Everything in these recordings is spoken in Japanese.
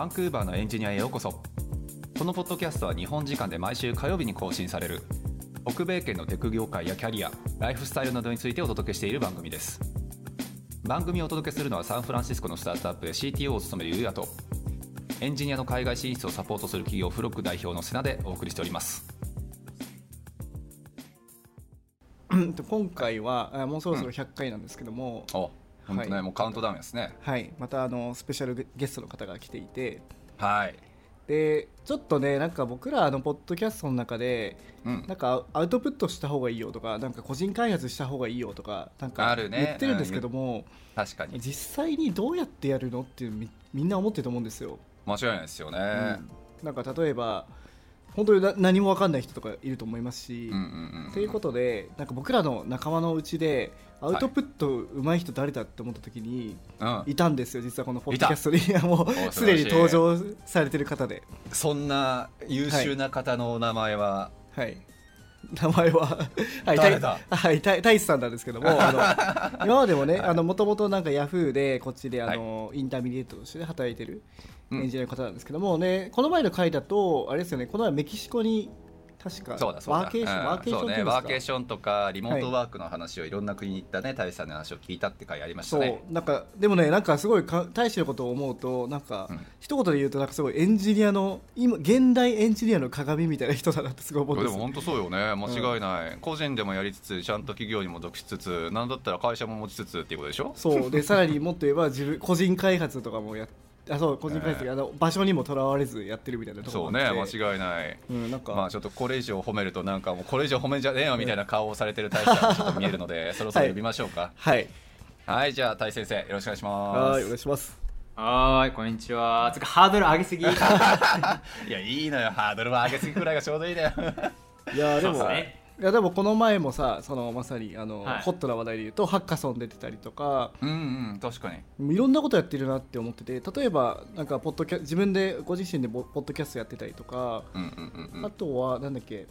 バンクーバーのエンジニアへようこそ。このポッドキャストは日本時間で毎週火曜日に更新される。北米圏のテク業界やキャリアライフスタイルなどについてお届けしている番組です。番組をお届けするのはサンフランシスコのスタートアップで CTO を務めるゆうやとエンジニアの海外進出をサポートする企業フロック代表の瀬名でお送りしております。今回はあもうそろそろ100回なんですけども、お本当ね、はい。もうカウントダウンですね。はい、またあのスペシャルゲストの方が来ていて。はい。でちょっとねなんか僕らのポッドキャストの中でうん。なんかアウトプットした方がいいよとかなんか個人開発した方がいいよとかなんかあるね。言ってるんですけども、確かに。実際にどうやってやるのっていうみみんな思ってると思うんですよ、間違いないですよね、うん。なんか例えば本当にな何も分かんない人とかいると思いますし、うんうんうんうん。ということでなんか僕らの仲間のうちでアウトプット上手い人誰だって思った時に、うん。いたんですよ実はこのポッドキャストに。もおうすでに登場されてる方で。そんな優秀な方のお名前は、はい。名前は はい誰だ？たはいた大志さんなんですけども あの今までもねあのもともとなんかヤフーでこっちであの、 intermediate として働いてるうん。エンジニアの方なんですけどもねこの前の回だとあれですよねこの前メキシコに確か。そうだそうだ。ワーケーション、うん。ワーケーションそうねワーケーションとかリモートワークの話をいろんな国に行ったね大志さんの話を聞いたって回ありましたそうねなんかでもねなんかすごいか大使のことを思うとなんか、うん。一言で言うとなんかすごいエンジニアの今現代エンジニアの鏡みたいな人だなってすごい思うんでも本当そうよね。間違いない、個人でもやりつつちゃんと企業にも属しつつなんだったら会社も持ちつつっていうことでしょ？そう。でさらにもっと言えば自分個人開発とかもやっあそう個人開発、ええあの場所にもとらわれずやってるみたいなとこそうろがあね間違いない。うん、なんか、まあちょっとこれ以上褒めるとなんかもうこれ以上褒めんじゃねえよみたいな顔をされてる大志さんがちょっと見えるので そろそろ呼びましょうか。はい。はい、じゃあ大志先生よろしくお願いします。はいお願いします。はーい、こんにちは。つうか、ハードル上げすぎ。いやいいのよ。ハードルは上げすぎくらいがちょうどいいのよ。いやでもそうですね。いやでもこの前もさそのまさにあの、はい。ホットな話題で言うとハッカソン出てたりとか。うんうん確かに。いろんなことやってるなって思ってて例えばなんかポッドキャ自分でご自身でポポッドキャストやってたりとか、うんうんうんうん。あとはなんだっけ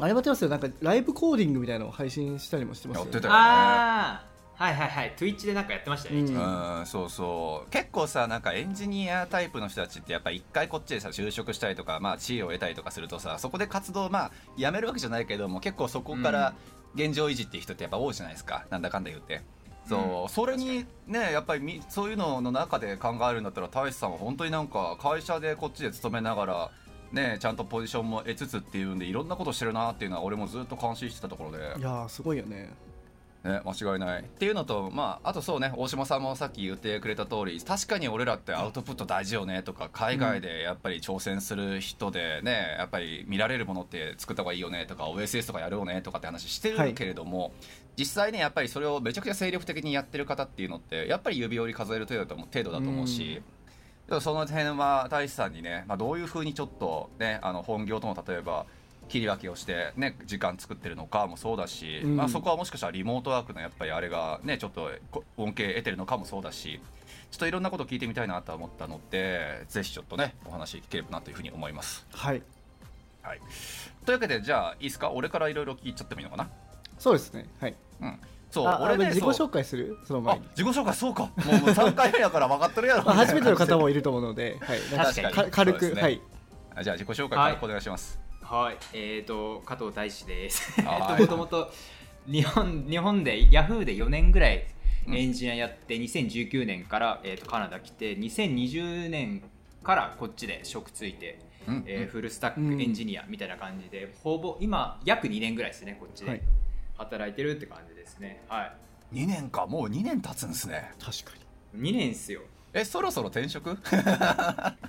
あれ待ってますよ。なんかライブコーディングみたいなのを配信したりもしてますよ。やってたよあー、はいはいはい。Twitch でなんかやってましたね。うん。うんそうそう。結構さなんかエンジニアタイプの人たちってやっぱ一回こっちでさ就職したりとか、まあ、地位を得たりとかするとさそこで活動まあやめるわけじゃないけども結構そこから現状維持っていう人ってやっぱ多いじゃないですか。なんだかんだ言って。そう。うん。それにねやっぱりみそういうのの中で考えるんだったら大志さんは本当になんか会社でこっちで勤めながらねちゃんとポジションも得つつっていうんでいろんなことしてるなっていうのは俺もずっと感心してたところで。いやーすごいよねね、間違いないっていうのと、まあ、あとそうね大島さんもさっき言ってくれた通り確かに俺らってアウトプット大事よねとか海外でやっぱり挑戦する人でね、やっぱり見られるものって作った方がいいよねとか OSS とかやるよねとかって話してはいるけれども、実際ねやっぱりそれをめちゃくちゃ精力的にやってる方っていうのってやっぱり指折り数える程度だと思程度だと思うし。でもその辺は大志さんにね、まあ、どういうふうにちょっとねあの本業との例えば切り分けをして、ね、時間作ってるのかもそうだし、うん。まあ、そこはもしかしたらリモートワークのやっぱりあれがねちょっとこ恩恵得てるのかもそうだしちょっといろんなこと聞いてみたいなと思ったのでぜひちょっとねお話聞ければなというふうに思います。はい。はい、というわけでじゃあいいですか？俺からいろいろ聞いちゃってもいいのかな？そうですね。はい。うん。そうあ俺ね自己紹介する？そのあ前に。自己紹介？そうか。もうもう3回目やから分かってるやろ。まあ、初めての方ももいると思うので、はい、確かに。か軽く、ね。はい。じゃあ自己紹介軽くお願いします。はい。えっ、ー、と、加藤大志です。えっはいと、もともと日本、日本で、ヤフーで4年ぐらいうん。エンジニアやって、2019年から、えー、とカナダ来て、2020年からこっちで職ついて、うんえーフルスタッうん。クエンジニアみたいな感じで、ほぼ今、約2年ぐらいですね、こっちはい。で働いてるって感じですね。はい。2年か。もう2年経つんですね。確か2年っすよ。えそろそろ転職？い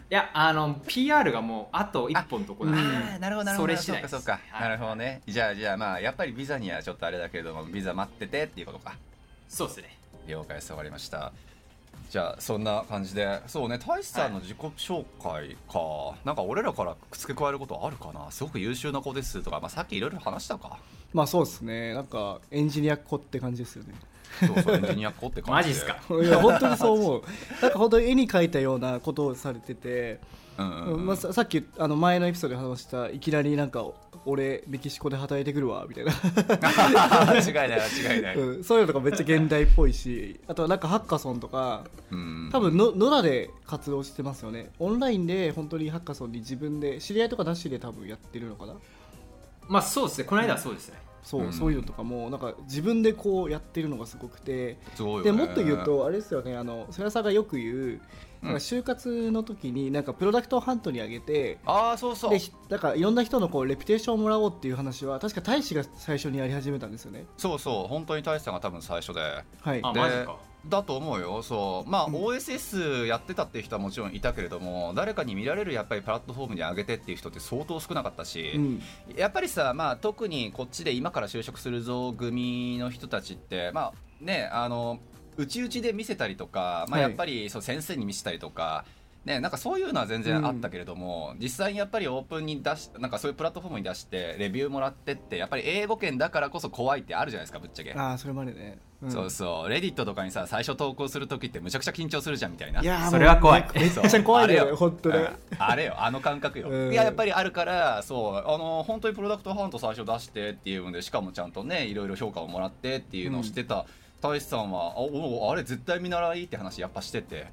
や、あの、PR がもうあと1本のとこななるほどなるほど。そうかそうか、はい。なるほどね。じゃあじゃあまあやっぱりビザにはちょっとあれだけれどもビザ待っててっていうことか。そうですね。了解ですわかりました。じゃあそんな感じで。そうね大志さんの自己紹介か、なんか俺らから付け加えることあるかな？すごく優秀な子ですとか、まあ、さっきいろいろ話したか。まあそうですね。なんかエンジニアっ子って感じですよねエンジニアっ子って感じで。マジっすか？いや本当にそう思う。なんか本当に絵に描いたようなことをされてて、うんうんうん。まあ、ささっきあの前のエピソードで話したいきなりなんか俺メキシコで働いてくるわみたいな、間違いない間違いない、うん、そういうのとかめっちゃ現代っぽいしあとはなんかハッカソンとかうん。多分の野良で活動してますよね。オンラインで本当にハッカソンに自分で知り合いとかなしで多分やってるのかな？まあそうですね。この間はそうですね、そう、うん。そういうのとかもなんか自分でこうやってるのがすごくて。すごいよね。でもっと言うとあれですよね。あの瀬谷さんがよく言ううんなん。か就活の時になんかプロダクトをハントに上げてああそうそう。でひなんかいろんな人のこうレピュテーションをもらおうっていう話は確か大使が最初にやり始めたんですよね。そうそう。本当に大志さんが多分最初で。はい。あでマジかだと思うよ。そう。まあ、うん。OSS やってたっていう人はもちろんいたけれども誰かに見られるやっぱりプラットフォームに上げてっていう人って相当少なかったし、うん。やっぱりさ、まあ、特にこっちで今から就職するぞ組の人たちって、まあね、あの内々で見せたりとか、まあ、はい。やっぱりそう先生に見せたりとか、ね、なんかそういうのは全然あったけれども、実際にやっぱりオープンに出しなんかそういうプラットフォームに出してレビューもらってってやっぱり英語圏だからこそ怖いってあるじゃないですかぶっちゃけ。ああそれまでね、うん。そうそう。レディットとかにさ最初投稿する時ってむちゃくちゃ緊張するじゃんみたいな。いやそれは怖い。めっちゃ怖いよね本当ねうん。あれよ。あの感覚よ、うん。いややっぱりあるからそう。あの本当にプロダクトハント最初出してっていうのでしかもちゃんとねいろいろ評価をもらってっていうのをしてた、大志さんはあおあれ絶対見習いって話やっぱしてて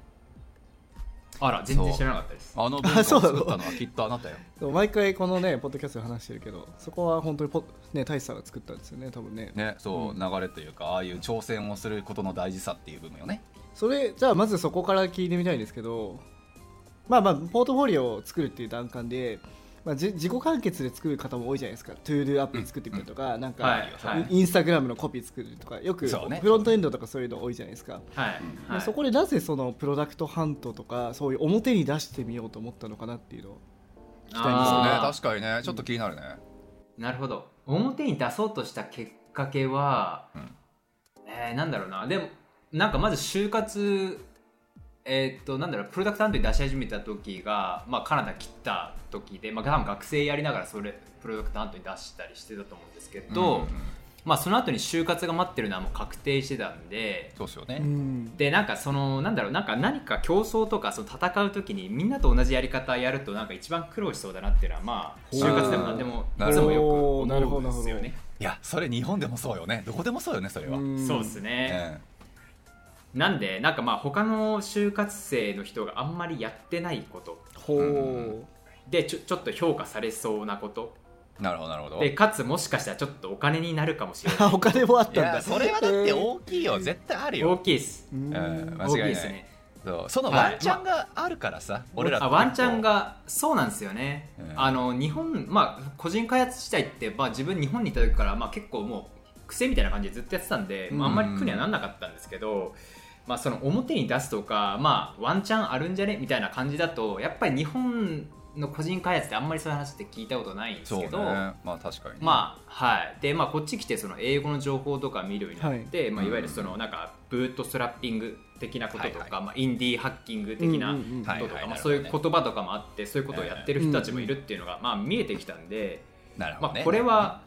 あら全然知らなかったです。あの文化を作ったのはきっとあなたよ。毎回このねポッドキャストで話してるけどそこは本当にポね大使さんが作ったんですよね多分ね。ねそう、うん。流れというかああいう挑戦をすることの大事さっていう部分よね。それじゃあまずそこから聞いてみたいんですけどまあまあポートフォリオを作るっていう段階で、まあ、じ自己完結で作る方も多いじゃないですか。トゥードゥアプリ作ってみたりとか、なんか、はいはい。インスタグラムのコピー作るとかよくそうね。フロントエンドとかそういうの多いじゃないですか、はい、はい、まあそこでなぜそのプロダクトハントとかそういう表に出してみようと思ったのかなっていうのを聞きたいんですそうよね確かにね。ちょっと気になるね、なるほど。表に出そうとしたきっかけは、うん。えーなんだろうな。でもなんかまず就活えーっとなんだろうプロダクトハントに出し始めた時が、まあ、カナダ来た時で、まあ、多分学生やりながらそれプロダクトハントに出したりしてたと思うんですけど、うんうんまあ、その後に就活が待ってるのはもう確定してたんでそうっすよね、うん。でなんかそのなんだろうなんか何か競争とかその戦う時にみんなと同じやり方やるとなんか一番苦労しそうだなっていうのはまあ就活でも何でもないつもよくなるほど思うんですよね。いやそれ日本でもそうよね。どこでもそうよねそれは、ん。そうですね、えなんでなんかまあ他の就活生の人があんまりやってないこと。ほう、うん。でちょちょっと評価されそうなこと。えなるほどなるほど。でかつもしかしたらちょっとお金になるかもしれな あいお金もあったいんだ。やそれはだって大きいよ、絶対あるよ。大きいです。うん。うん間大きい違い。ないですね。そう。そのはい。ワンチャンがあるからさ、俺らってあワンチャンがそうなんですよね、うん。あの日本まあ個人開発自体って、まあ、自分日本にいた時から、まあ、結構もう癖みたいな感じでずっとやってたんで、まあ、あんまり苦にはなんなかったんですけど、まあ、その表に出すとか、まあ、ワンチャンあるんじゃね？みたいな感じだとやっぱり日本の個人開発ってあんまりそういう話って聞いたことないんですけど、まあ確かにね、まあはい。でまあこっち来てその英語の情報とか見るようになって、い。まあ、いわゆるそのなんかブートストラッピング的なこととか、はいはい。まあ、インディーハッキング的なこととか、まあ、そういう言葉とかもあってそういうことをやってる人たちもいるっていうのが、まあ、見えてきたんで、まあ、なるほどね、これは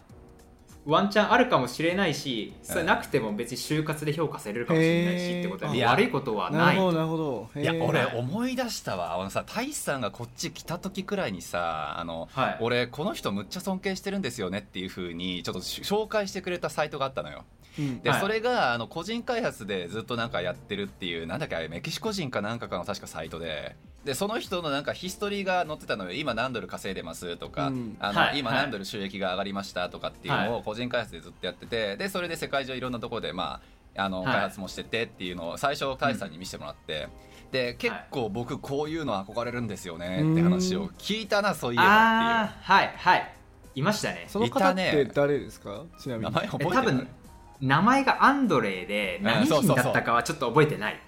ワンチャンあるかもしれないしそれなくても別に就活で評価されるかもしれないしってことはいや悪いことはない。なるほどなるほど。いや俺思い出したわ。あのさ大志さんがこっち来た時くらいにさあの、はい。俺この人むっちゃ尊敬してるんですよねっていうふうにちょっとし紹介してくれたサイトがあったのよ。うんで、はい。それがあの個人開発でずっとなんかやってるっていうなんだっけあれメキシコ人かなんかかの確かサイトで。でその人のなんかヒストリーが載ってたのよ。今何ドル稼いでますとか、うん。あのはい。今何ドル収益が上がりましたとかっていうのはを個人開発でずっとやっててでそれで世界中いろんなところでまああのはい。開発もしててっていうのを最初大志さんに見せてもらって、で結構僕こういうの憧れるんですよねって話を聞いたなそういえばああはいはい。いましたね。その方っいたね。て誰ですか？ちなみに。っていう名前覚えてるえ多分名前がアンドレイでうん何人だったかはちょっと覚えてない。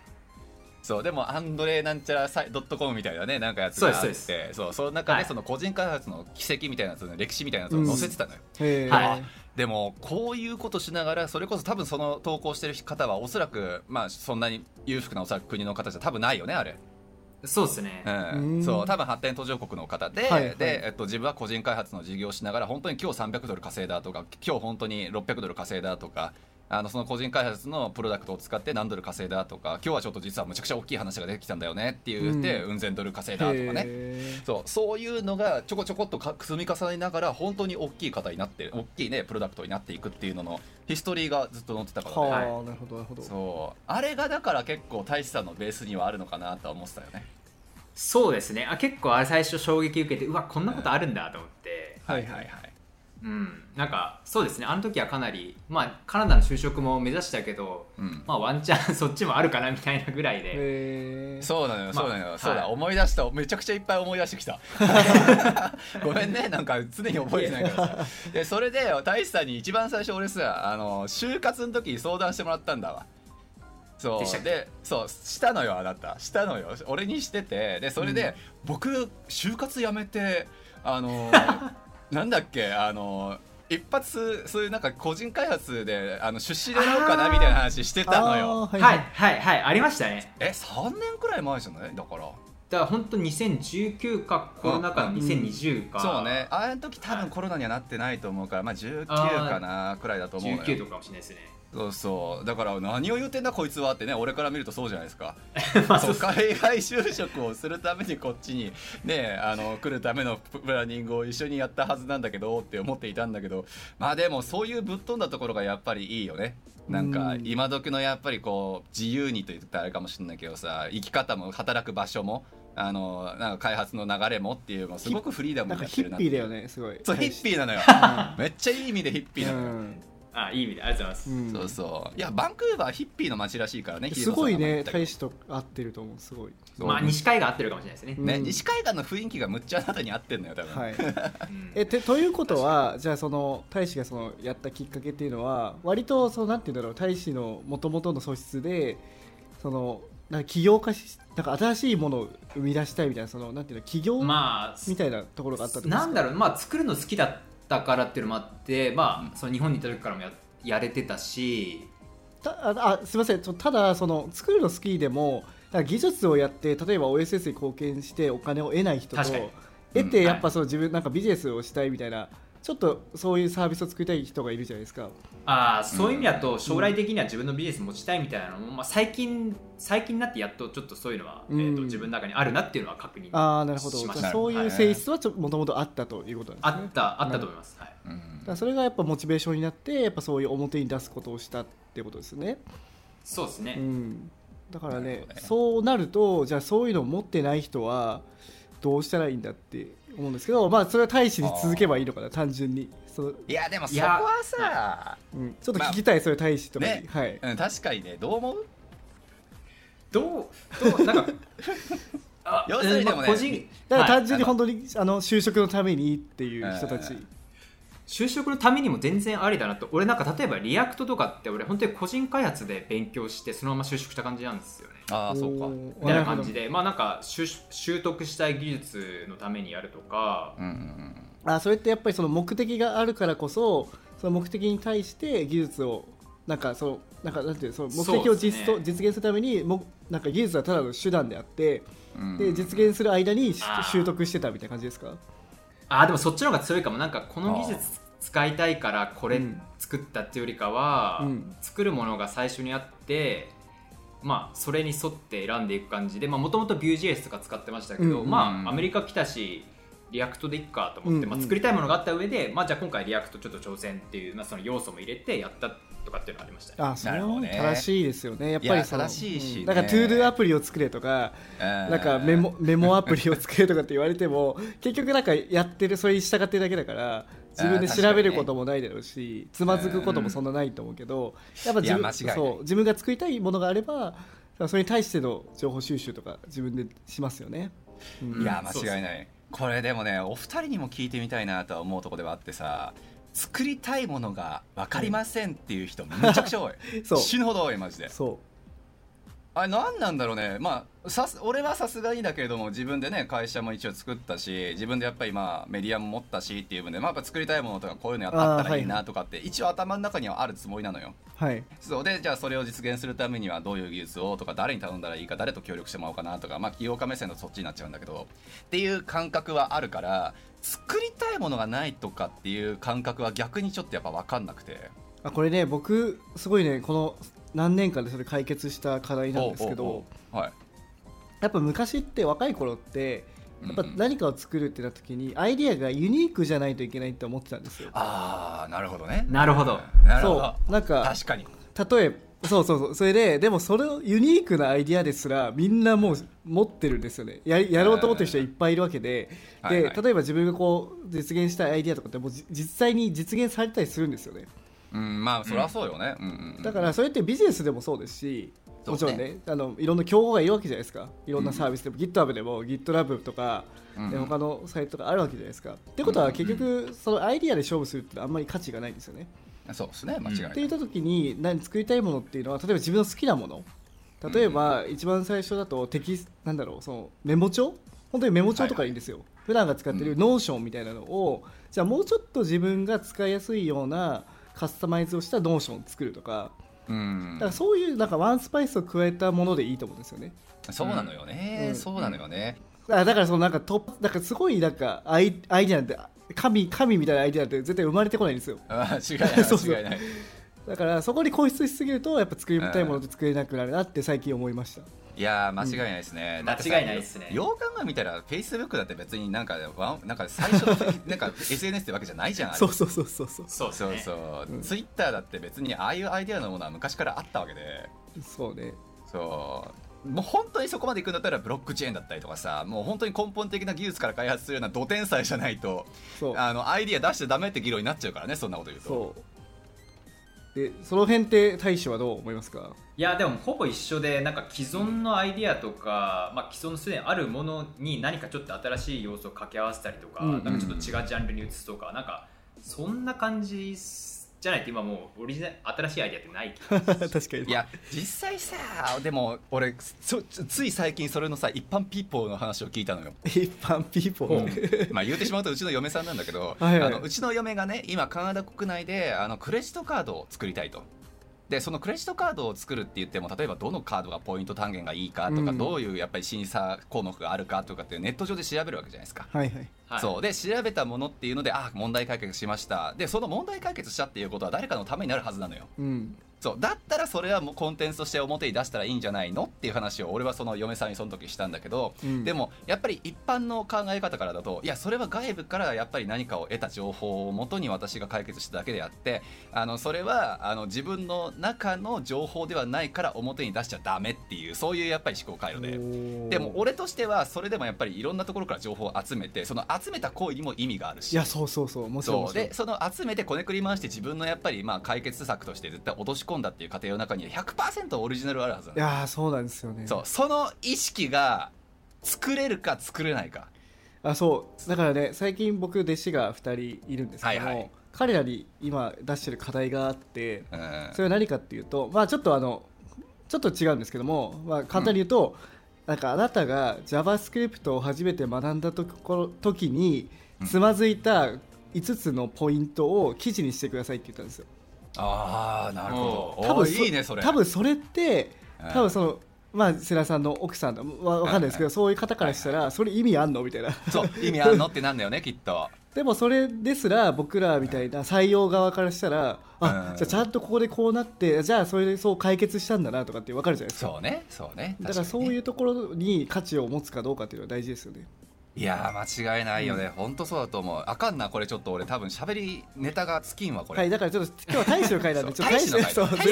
そうでもアンドレなんちゃらサイドットコムみたいなねなんかやつがあってそうそうでそうその中はい。でその個人開発の奇跡みたいなやつの歴史みたいなやつを載せてたのよ、へー。はいでもこういうことしながらそれこそ多分その投稿してる方はおそらくまあそんなに裕福なおそらく国の方じゃ多分ないよねあれそうですね、うん。うん。そう多分発展途上国の方で,、はいはい。でえっと、自分は個人開発の事業をしながら本当に今日300ドル稼いだとか今日本当に600ドル稼いだとかあのその個人開発のプロダクトを使って何ドル稼いだとか今日はちょっと実はむちゃくちゃ大きい話が出てきたんだよねって言って、ううん千ドル稼いだとかねそうそういうのがちょこちょこっとか積み重ねながら本当に大きい方になって大きいねプロダクトになっていくっていうののヒストリーがずっと載ってたから。ね、はあ、はい。なるほどなるほど。そう。あれがだから結構大志さんのベースにはあるのかなとは思ってたよね。そうですね。あ結構あれ最初衝撃受けてうわこんなことあるんだと思って、はいはいはいうん。なんかそうですね。あの時はかなりまあカナダの就職も目指したけど、うん。まあワンチャン そっちもあるかなみたいなぐらいで、そうなのよ、そうなのよ、はい。そうだ、思い出した、めちゃくちゃいっぱい思い出してきた。ごめんね、なんか常に覚えてないからさ。で、それで、大志さんに一番最初、俺さ、あの、就活の時に相談してもらったんだわ。そう。でそうしたのよあなた。したのよ。俺にしてて。でそれで、僕就活やめてあのなんだっけ？あの一発そういうなんか個人開発であの出資狙おうかなみたいな話してたのよ。はい。はいはいありましたね。え3年くらい前じゃない？だから。だから本当2019かコロナ禍の2020か、そうね。あの時多分コロナにはなってないと思うから、まあ、19かなくらいだと思うのよ。19とかかもしれないですねそうそう。だから何を言ってんだこいつはってね俺から見るとそうじゃないですか。まあそそうう海外就職をするためにこっちにねあの来るためのププランニングを一緒にやったはずなんだけどって思っていたんだけどまあでもそういうぶっ飛んだところがやっぱりいいよね。なんかうん。今時のやっぱりこう自由にと言ったらあれかもしれないけどさ生き方も働く場所もあのなんか開発の流れもっていうのすごくフリーダムになってるなヒッピーだよねすごい。そうヒッピーなのよ。めっちゃいい意味でヒッピーなのよ、うんあいい意味でありがとうございます、うん。そうそう。いやバンクーバーヒッピーの街らしいからねすごいね大使と合ってると思うすごい。まあ西海岸合ってるかもしれないですね、うん。ね、西海岸の雰囲気がむっちゃあなたに合ってんのよ多分、はい。う んえてということはじゃあその大使がそのやったきっかけっていうのは割とそのなんて言うんだろう大使のもともとの素質でそのなんか起業家しなんか新しいものを生み出したいみたいなそのなんていうの起業まあみたいなところがあったってことですか？なんだろうまあ作るの好きだったからっていうのもあってまあその日本にいた時からもややれてたし。たああすみません。ただその作るの好きでも技術をやって例えば OSS に貢献してお金を得ない人と得てうんやっぱその自分なんかビジネスをしたいみたいなちょっとそういうサービスを作りたい人がいるじゃないですかあーそういう意味だと将来的には自分のビジネス持ちたいみたいなのも、まあ、最近最近になってやっとちょっとそういうのは、うん。えー、と自分の中にあるなっていうのは確認ああなるほど。そういう性質はちょもともとあったということなんですね。あったあったと思います、はい、うん。だそれがやっぱモチベーションになってやっぱそういう表に出すことをしたってことですね、そうですね、うん、だからねそうなるとじゃあそういうのを持ってない人はどうしたらいいんだって思うんですけどまあそれは大使に続けばいいのかな単純にその、いやでもそこはさ、うん、ちょっと聞きたい、それ大使とかに、ねはい。うん、確かにね。どう思う？どうどうなんか あ要するにでもねまあ個人だからはい単純に本当に、あの就職のためにっていう人たち、うん就職のためにも全然ありだなと。俺なんか例えば React とかって俺本当に個人開発で勉強してそのまま就職した感じなんですよね。ああそうか。みたいな感じで。まあなんか習習得したい技術のためにやるとか。うんうんあそれってやっぱりその目的があるからこそその目的に対して技術をなんかそのなんかなんていうのその目的を実,、ね。実現するためにもなんか技術はただの手段であってうん。で実現する間に習得してたみたいな感じですか？あー。でもそっちの方が強いかも。なんかこの技術使いたいからこれうん。作ったっていうよりかは、うん。作るものが最初にあってまあそれに沿って選んでいく感じでもともと Vue.js とか使ってましたけど、うん。まあアメリカ来たし React でいっかと思って、うんまあ、作りたいものがあった上で、まあ、じゃあ今回 React ちょっと挑戦っていう、まあ、その要素も入れてやったとかっていうのがありましたね。あそれはなるほどね。正しいですよね。やっぱりその正しいしね。うんだから ToDo アプリを作れとかなんかメモ メモアプリを作れとかって言われても結局なんかやってるそれに従ってるだけだから自分で調べることもないだろうしつまずくこともそんなないと思うけどやっぱ自分いや間違いない。そう。自分が作りたいものがあればそれに対しての情報収集とか自分でしますよね。うん。いや間違いないこれでもねお二人にも聞いてみたいなとは思うところではあってさ作りたいものが分かりませんっていう人めちゃくちゃ多い。死ぬほど多いマジで。そあれ何なんだろうね。まあさす俺はさすがにだけれども自分でね会社も一応作ったし自分でやっぱりまあメディアも持ったしっていう分で、まあ、やっぱ作りたいものとかこういうのやったらいいなとかって一応頭の中にはあるつもりなのよ。はい。そう。でじゃあそれを実現するためにはどういう技術をとか誰に頼んだらいいか誰と協力してもらおうかなとかまあ起業家目線のそっちになっちゃうんだけどっていう感覚はあるから作りたいものがないとかっていう感覚は逆にちょっとやっぱ分かんなくて。あこれね僕すごいねこの何年間でそれ解決した課題なんですけどやっぱ昔って若い頃ってやっぱ何かを作るってなった時にアイディアがユニークじゃないといけないって思ってたんですよ。ああなるほどね。なるほど。なるほど。そうなんか確かに。例えばそうそうそうそれででもそれをユニークなアイディアですらみんなもう持ってるんですよね。ややろうと思ってる人はいっぱいいるわけで。で例えば自分がこう実現したいアイディアとかってもうじ実際に実現されたりするんですよねうんまあそりゃそうよね、うん。うんうんだからそれってビジネスでもそうですしもちろんねあのいろんな競合がいるわけじゃないですか。いろんなサービスでも、GitHub でも GitLab とか、うんで他のサイトとかあるわけじゃないですか。ってことは結局そのアイディアで勝負するってあんまり価値がないんですよね。そうですね。間違いない、って言った時に何作りたいものっていうのは例えば自分の好きなもの。例えば一番最初だとテキスなんだろうそのメモ帳？本当にメモ帳とかいいんですよ、普段が使ってる Notion みたいなのを、じゃあもうちょっと自分が使いやすいようなカスタマイズをした Notion を作るとか。うん。だからそういうなんかワンスパイスを加えたものでいいと思うんですよね。そうなのよね、うん。そうなのよね、あだからそのなんかトなんかすごいなんかアイアイデアなんて神神みたいなアイデアって絶対生まれてこないんですよ。あ違いない そう違いないだからそこに固執しすぎるとやっぱ作りたいものって作れなくなるなって最近思いましたいやー間違いないですね、だってさ間違いないですね。よう考えみたら Facebook だって別になんかわんなんか最初のなんか SNS ってわけじゃないじゃんそうそうそうそうそう。そうそうそう、うん。Twitter だって別にああいうアイデアのものは昔からあったわけで。そうね。そう。もう本当にそこまでいくんだったらブロックチェーンだったりとかさもう本当に根本的な技術から開発するような土天才じゃないとあのアイディア出しちゃダメって議論になっちゃうからねそんなこと言うと。そうでその辺って大使はどう思いますか？いやでもほぼ一緒でなんか既存のアイディアとか、まあ、既存のすでにあるものに何かちょっと新しい要素を掛け合わせたりとか、うんなんかちょっと違うジャンルに移すとかなんかそんな感じじゃないと今もうオリジナル新しいアイディアってない 確かに。いや実際さでも俺そつい最近それのさ一般ピーポーの話を聞いたのよ。一般ピーポほうーまあ言うてしまうとうちの嫁さんなんだけどはいはい。あのうちの嫁がね今カナダ国内であのクレジットカードを作りたいと。でそのクレジットカードを作るって言っても例えばどのカードがポイント単元がいいかとか、うん。どういうやっぱり審査項目があるかとかってネット上で調べるわけじゃないですか。はいはい。はい。そう。で調べたものっていうのであ問題解決しました。でその問題解決したっていうことは誰かのためになるはずなのよ。うんそうだったらそれはもうコンテンツとして表に出したらいいんじゃないのっていう話を俺はその嫁さんにその時したんだけど、うん。でもやっぱり一般の考え方からだといやそれは外部からやっぱり何かを得た情報をもとに私が解決しただけであってあのそれはあの自分の中の情報ではないから表に出しちゃダメっていうそういうやっぱり思考回路で。でも俺としてはそれでもやっぱりいろんなところから情報を集めてその集めた行為にも意味があるし。いやそうそうそうもちろんでその集めてこねくり回して自分のやっぱりまあ解決策として絶対落とし込んだっていう過程の中に100%オリジナルあるはずいやーそうなんですよね。そうその意識が作れるか作れないか。あそう。だからね最近僕弟子が2人いるんですけども、はいはい。彼らに今出してる課題があってうん。それは何かっていうとまあちょっとあのちょっと違うんですけども、まあ、簡単に言うと、なんかあなたが JavaScript を初めて学んだところ時につまずいた5つのポイントを記事にしてくださいって言ったんですよああなるほど。多分いいねそれ。多分それってうん。多分そのまあ世良さんの奥さんだわわかんないですけどそういう方からしたらそれ意味あんの？みたいな。そう 意味あんの？ってなんだよねきっと。でもそれですら僕らみたいな採用側からしたらうん。あじゃあちゃんとここでこうなってじゃあそれでそう解決したんだなとかって分かるじゃないですか。そうねそうね。だからそういううところに価値を持つかどうかっていうのは大事ですよねいやー間違いないよね、本当そうだと思う。あかんなこれ。ちょっと俺多分喋りネタが尽きんわこれ、はいだからちょっと今日は大使の会なんで ちょっと大使のそう会。す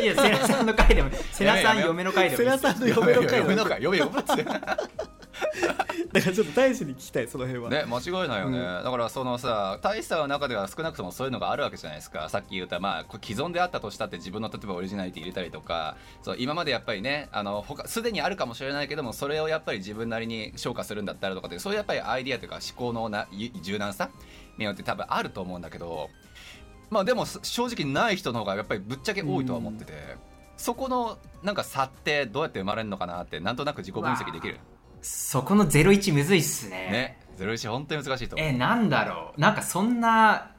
い や セラさんの回でもセラさん嫁の回でもいいです。世良さんの嫁の会なんで嫁の会嫁呼ぶっつって だからちょっと大使に聞きたいその辺は、ね間違いないよね、うん。だからそのさ大使さんの中では少なくともそういうのがあるわけじゃないですか。さっき言ったまあ既存であったとしたって自分の例えばオリジナリティ入れたりとか。そう今までやっぱりねあの他すでにあるかもしれないけどもそれをやっぱり自分なりに消化するんだったらとかってそういうやっぱりアイディアというか思考のなゆ柔軟さによって多分あると思うんだけど。まあでもす正直ない人の方がやっぱりぶっちゃけ多いとは思ってて。そこのなんか差ってどうやって生まれるのかなってなんとなく自己分析できるそこの01むずいっすね。ねゼロ一本当に難しいと思う。えなんだろう。なんかそんな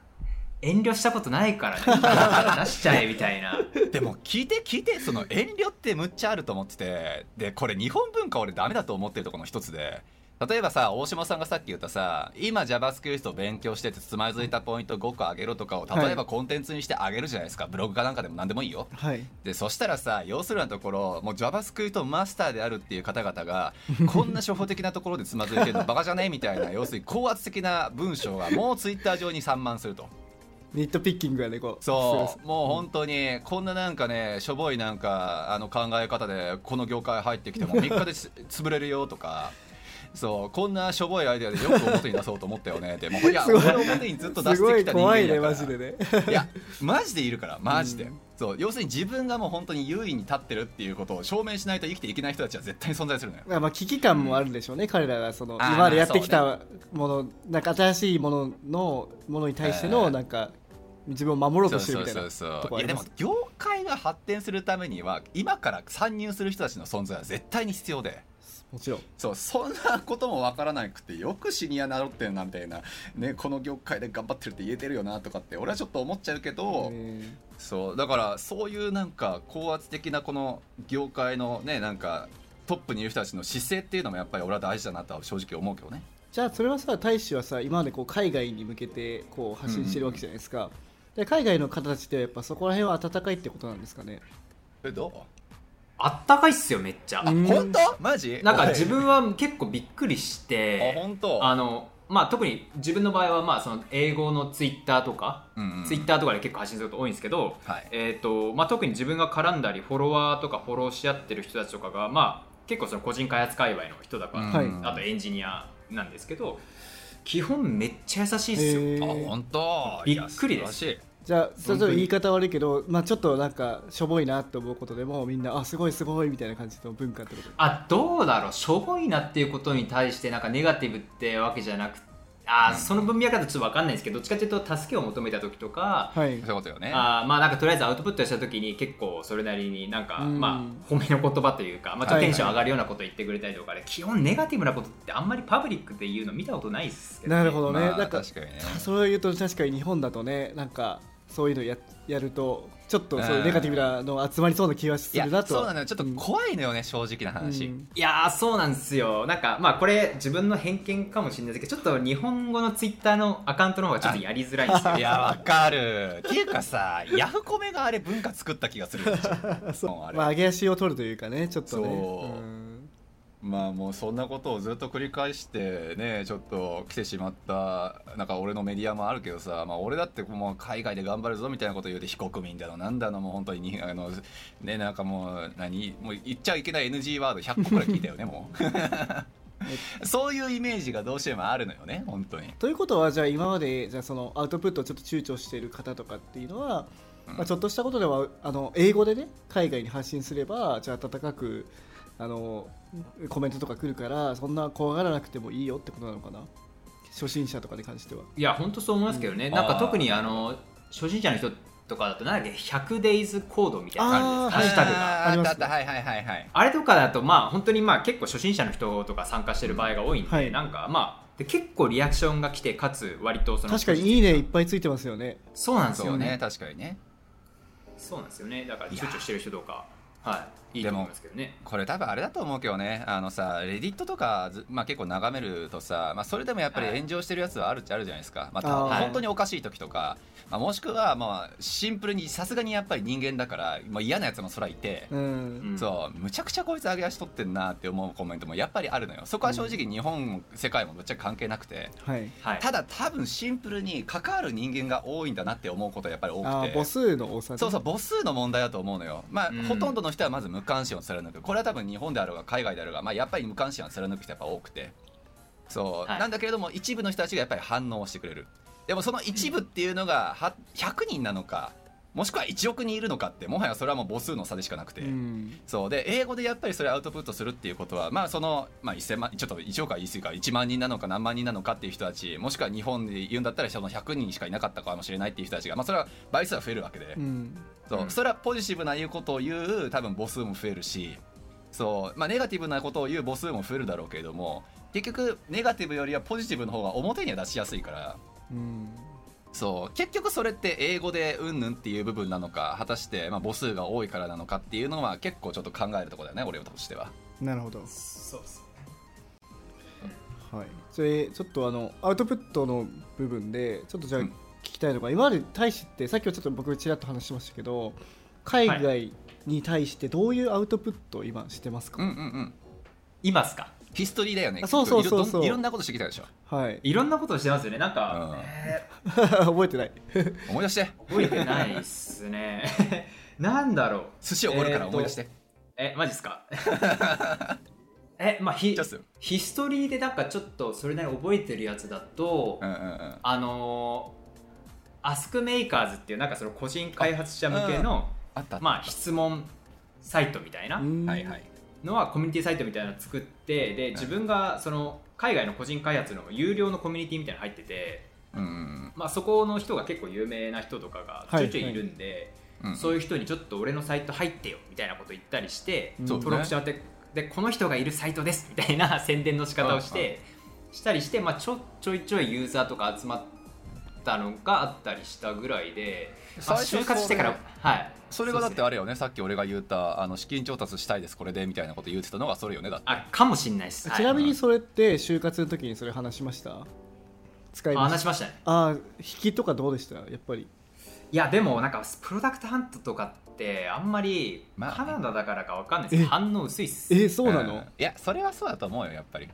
遠慮したことないからね。出しちゃえみたいな。でも聞いて聞いてその遠慮ってむっちゃあると思っててでこれ日本文化俺ダメだと思ってるところの一つで例えばさ大島さんがさっき言ったさ今 JavaScript を勉強しててつまずいたポイント5個上げろとかを例えばコンテンツにしてあげるじゃないですか、ブログかなんかでも何でもいいよ。はい。でそしたらさ要するなところもう JavaScript マスターであるっていう方々がこんな初歩的なところでつまずいてるの バカじゃねみたいな要するに高圧的な文章がもうツイッター上に散漫すると。ニットピッキングがねこう。そう。もう本当にこんななんかねしょぼいなんかあの考え方でこの業界入ってきても 3日でつ潰れるよとか。そうこんなしょぼいアイデアでよく表に出そうと思ってよね。ってもういや俺表にずっと出してきた人間怖いねやからマジでね。いやマジでいるからマジで、うん。そう要するに自分がもう本当に優位に立ってるっていうことを証明しないと生きていけない人たちは絶対に存在するのよ。まあ危機感もあるんでしょうね、彼らがその今までやってきたもの、なんか新しいもののものに対してえーのなんか自分を守ろうとしてるみたいなといやでも業界が発展するためには今から参入する人たちの存在は絶対に必要でもちろん。そうそんなこともわからなくてよくシニア名乗ってんなみたいな、ね、この業界で頑張ってるって言えてるよなとかって俺はちょっと思っちゃうけど、えそうだからそういうなんか高圧的なこの業界のねなんかトップにいる人たちの姿勢っていうのもやっぱり俺は大事だなとは正直思うけどね。ーじゃあそれはさ大使はさ今までこう海外に向けてこう発信してるわけじゃないですか、で海外の方たちってやっぱそこら辺は温かいってことなんですかね。えどう？あったかいっすよめっちゃ。本当？マジ？なんか自分は結構びっくりしあて本当？あのまあ特に自分の場合はまあその英語のツイッターとか、うんうん。ツイッターとかで結構発信すること多いんですけど、はい。えーとまあ、特に自分が絡んだりフォロワーとかフォローし合ってる人たちとかが、まあ、結構その個人開発界隈の人だから、はい。あとエンジニアなんですけど基本めっちゃ優しいですよ、へあー本当？びっくりですじゃあちょっと言い方悪いけど、まあ、ちょっとなんかしょぼいなって思うことでもみんなあすごいすごいみたいな感じの文化ってこと。あどうだろう。しょぼいなっていうことに対してなんかネガティブってわけじゃなくあ、その文脈だとちょっと分かんないですけどどっちかというと助けを求めた時とか、はい。そういうことよね。あーまあなんかとりあえずアウトプットした時に結構それなりになんか、うん。まあ褒めの言葉というか、まあ、ちょっとはいはい。テンション上がるようなこと言ってくれたりとかで、基本ネガティブなことってあんまりパブリックで言うの見たことないですけど、ね、なるほどね、まあなんか確かにね。それを言うと確かに日本だとねなんかそういうのややるとちょっとそういうネガティブなの集まりそうな気がするなとは。そうなのよ。ちょっと怖いのよね、正直な話、うん。いやーそうなんですよ。なんかまあこれ自分の偏見かもしれないですけどちょっと日本語のツイッターのアカウントの方がちょっとやりづらいんですよ。いやわかる。っていうかさヤフコメがあれ文化作った気がするそ うあれ。まあ上げ足を取るというかねちょっとね。そうんまあもうそんなことをずっと繰り返してねちょっと来てしまったなんか俺のメディアもあるけどさ、まあ、俺だってもう海外で頑張るぞみたいなこと言うて非国民だのなんだのもう本当ににあのねなんかもう何もう言っちゃいけない NG ワード100個くらい聞いたよね もう。そういうイメージがどうしてもあるのよね本当に。ということはじゃあ今までじゃあそのアウトプットをちょっと躊躇している方とかっていうのは、まあ、ちょっとしたことではあの英語でね海外に発信すればじゃあ温かくあのコメントとか来るからそんな怖がらなくてもいいよってことなのかな？初心者とかに関しては。いや本当そう思いますけどね、うん。なんか特にあの初心者の人とかだとなんだっけ 100days コードみたいな感じです。ハッシュタグが。ありますあったあったはいはいはいはい。あれとかだとまあ本当にまあ結構初心者の人とか参加してる場合が多いんで、はい。なんかまあで結構リアクションが来てかつ割とその確かにいいねいっぱいついてますよね。そうなんですそうねよね確かにね。そうなんですよね。だから躊躇してる人とか。はいいいでもと思いますけどね。これ多分あれだと思うけどね。あのさレディットとかず、まあ、結構眺めるとさ、まあ、それでもやっぱり炎上してるやつはあるっちゃあるじゃないですか、まあた本当におかしい時とか、まあ、もしくはまあシンプルにさすがにやっぱり人間だから、まあ、嫌なやつもそらいて、うん、うんそうむちゃくちゃこいつ上げ足取ってんなって思うコメントもやっぱりあるのよ。そこは正直日本も世界もぶっちゃけ関係なくて。はい。はい。ただ多分シンプルに関わる人間が多いんだなって思うことはやっぱり多くて。母数の多さね。そうそう母数の問題だと思うのよ、まあうん。ほとんどの人はまず無関心を貫く。これは多分日本であるが海外であるが、まあ、やっぱり無関心を貫く人やっぱ多くて。そう、はい。なんだけれども一部の人たちがやっぱり反応をしてくれる。でもその一部っていうのがは100人なのかもしくは1億人いるのかってもはやそれはもう母数の差でしかなくて、うん。そう。で英語でやっぱりそれアウトプットするっていうことはまあその、まあ、1000万ちょっと1億は言い過ぎか1万人なのか何万人なのかっていう人たちもしくは日本で言うんだったらその100人しかいなかったかもしれないっていう人たちが、まあ、それは倍数は増えるわけで、うん。そう。うん。それはポジティブな言うことを言う多分母数も増えるしそう、まあ、ネガティブなことを言う母数も増えるだろうけれども結局ネガティブよりはポジティブの方が表には出しやすいから。うんそう。結局それって英語でうんぬんっていう部分なのか果たしてまあ母数が多いからなのかっていうのは結構ちょっと考えるところだよね俺としては。なるほど。そうですはい、それちょっとあのアウトプットの部分でちょっとじゃあうん。聞きたいのが、今まで大使ってさっきはちょっと僕ちらっと話しましたけど海外に対してどういうアウトプットを今してますか、うんうんうん。いますか？ヒストリーだよねあそうそうそうそういろいろんなことしてきたでしょ、はい。いろんなことをしてますよね。なんか、うん。え覚えてない。思い出して。ー覚えてないっすね。なんだろう。寿司おごるから思い出して、えマジっすか？えまあひジャスヒストリーでなんかちょっとそれなりに覚えてるやつだと、うんうんうん。あのー、アスクメーカーズっていうなんかその個人開発者向けのあったあった。まあ質問サイトみたいな。うん。はいはいのはコミュニティサイトみたいなのを作ってで自分がその海外の個人開発の有料のコミュニティみたいなの入ってて、うんうんまあ、そこの人が結構有名な人とかがちょいちょいいるんで、うん。うんそういう人にちょっと俺のサイト入ってよみたいなこと言ったりして、うん。登録してもらってでこの人がいるサイトですみたいな宣伝の仕方をして、したりして、まあ、ちょちょいちょいユーザーとか集まったのがあったりしたぐらいで、まあ就活してからはい。それがだってあれよね。さっき俺が言ったあの資金調達したいですこれでみたいなこと言ってたのがそれよねだって。あかもしんないです、はい。ちなみにそれって就活の時にそれ話しました？使いあまし話したましたね。あー引きとかどうでした？やっぱり。いやでもなんかプロダクトハントとかってあんまりまあね。カナダだからかわかんないです。けど、え？反応薄いっす。えーそうなの、ん。いやそれはそうだと思うよやっぱり。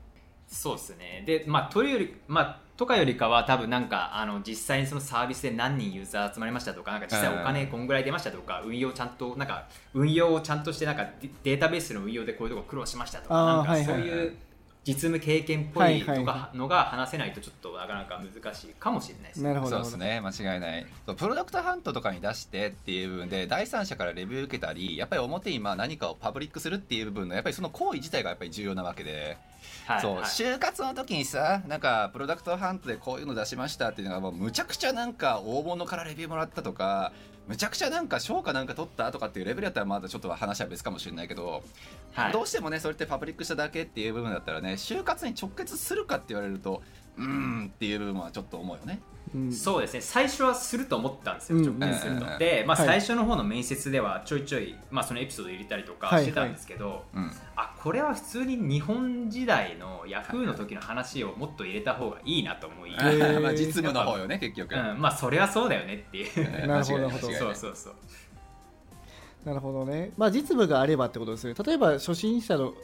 そうですね。でまあというよりまあとかよりかは多分なんかあの実際にそのサービスで何人ユーザー集まりましたとかなんか実際お金こんぐらい出ましたとか運用ちゃんとなんか運用をちゃんとしてなんかデデータベースの運用でこういうとこ苦労しましたとかなんかそういう実務経験っぽいとかのが話せないとちょっとなかなか難しいかもしれないですね。なるほど。そうですね。間違いない。そうプロダクトハントとかに出してっていう部分で第三者からレビュー受けたりやっぱり表にまあ何かをパブリックするっていう部分のやっぱりその行為自体がやっぱり重要なわけで、はいはい就活の時にさなんかプロダクトハントでこういうの出しましたっていうのがもうむちゃくちゃなんか大物からレビューもらったとかむちゃくちゃなんか賞かなんか取ったとかっていうレベルだったらまだちょっと話は別かもしれないけど、はいどうしてもねそれってパブリックしただけっていう部分だったらね就活に直結するかって言われるとうーんっていう部分はちょっと思うよね。うん。そうですね。最初はすると思ったんですようん。直面すると、うん。で、まあ、はい。最初の方の面接ではちょいちょい、まあ、そのエピソード入れたりとかはいしてたんですけど、うん。あこれは普通に日本時代のヤフーの時の話をもっと入れた方がいいなと思い、まあ実務の方よね結局、うん、まあそれはそうだよねっていう。なるほどそうそうそう。なるほどね、まあ、実務があればってことですね。例えば初心者の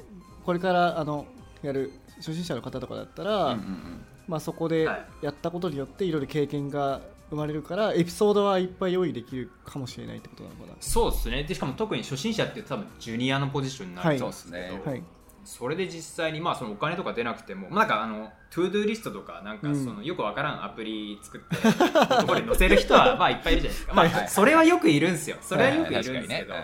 これからあのやる初心者の方とかだったら、うんうんうんまあ、そこではい。やったことによっていろいろ経験が生まれるからエピソードはいっぱい用意できるかもしれないってことなのかな。そうですね。でしかも特に初心者って多分ジュニアのポジションになるんそうでけど、ですすねはい。それで実際にまあそのお金とか出なくても、まあ、なんかあの ToDo リストとかなんかうん。そのよくわからんアプリ作って、そこで載せる人は まあいっぱいいるじゃないですか、まはい。あ、それはよくいるんですよ。それはよくいるんですけど、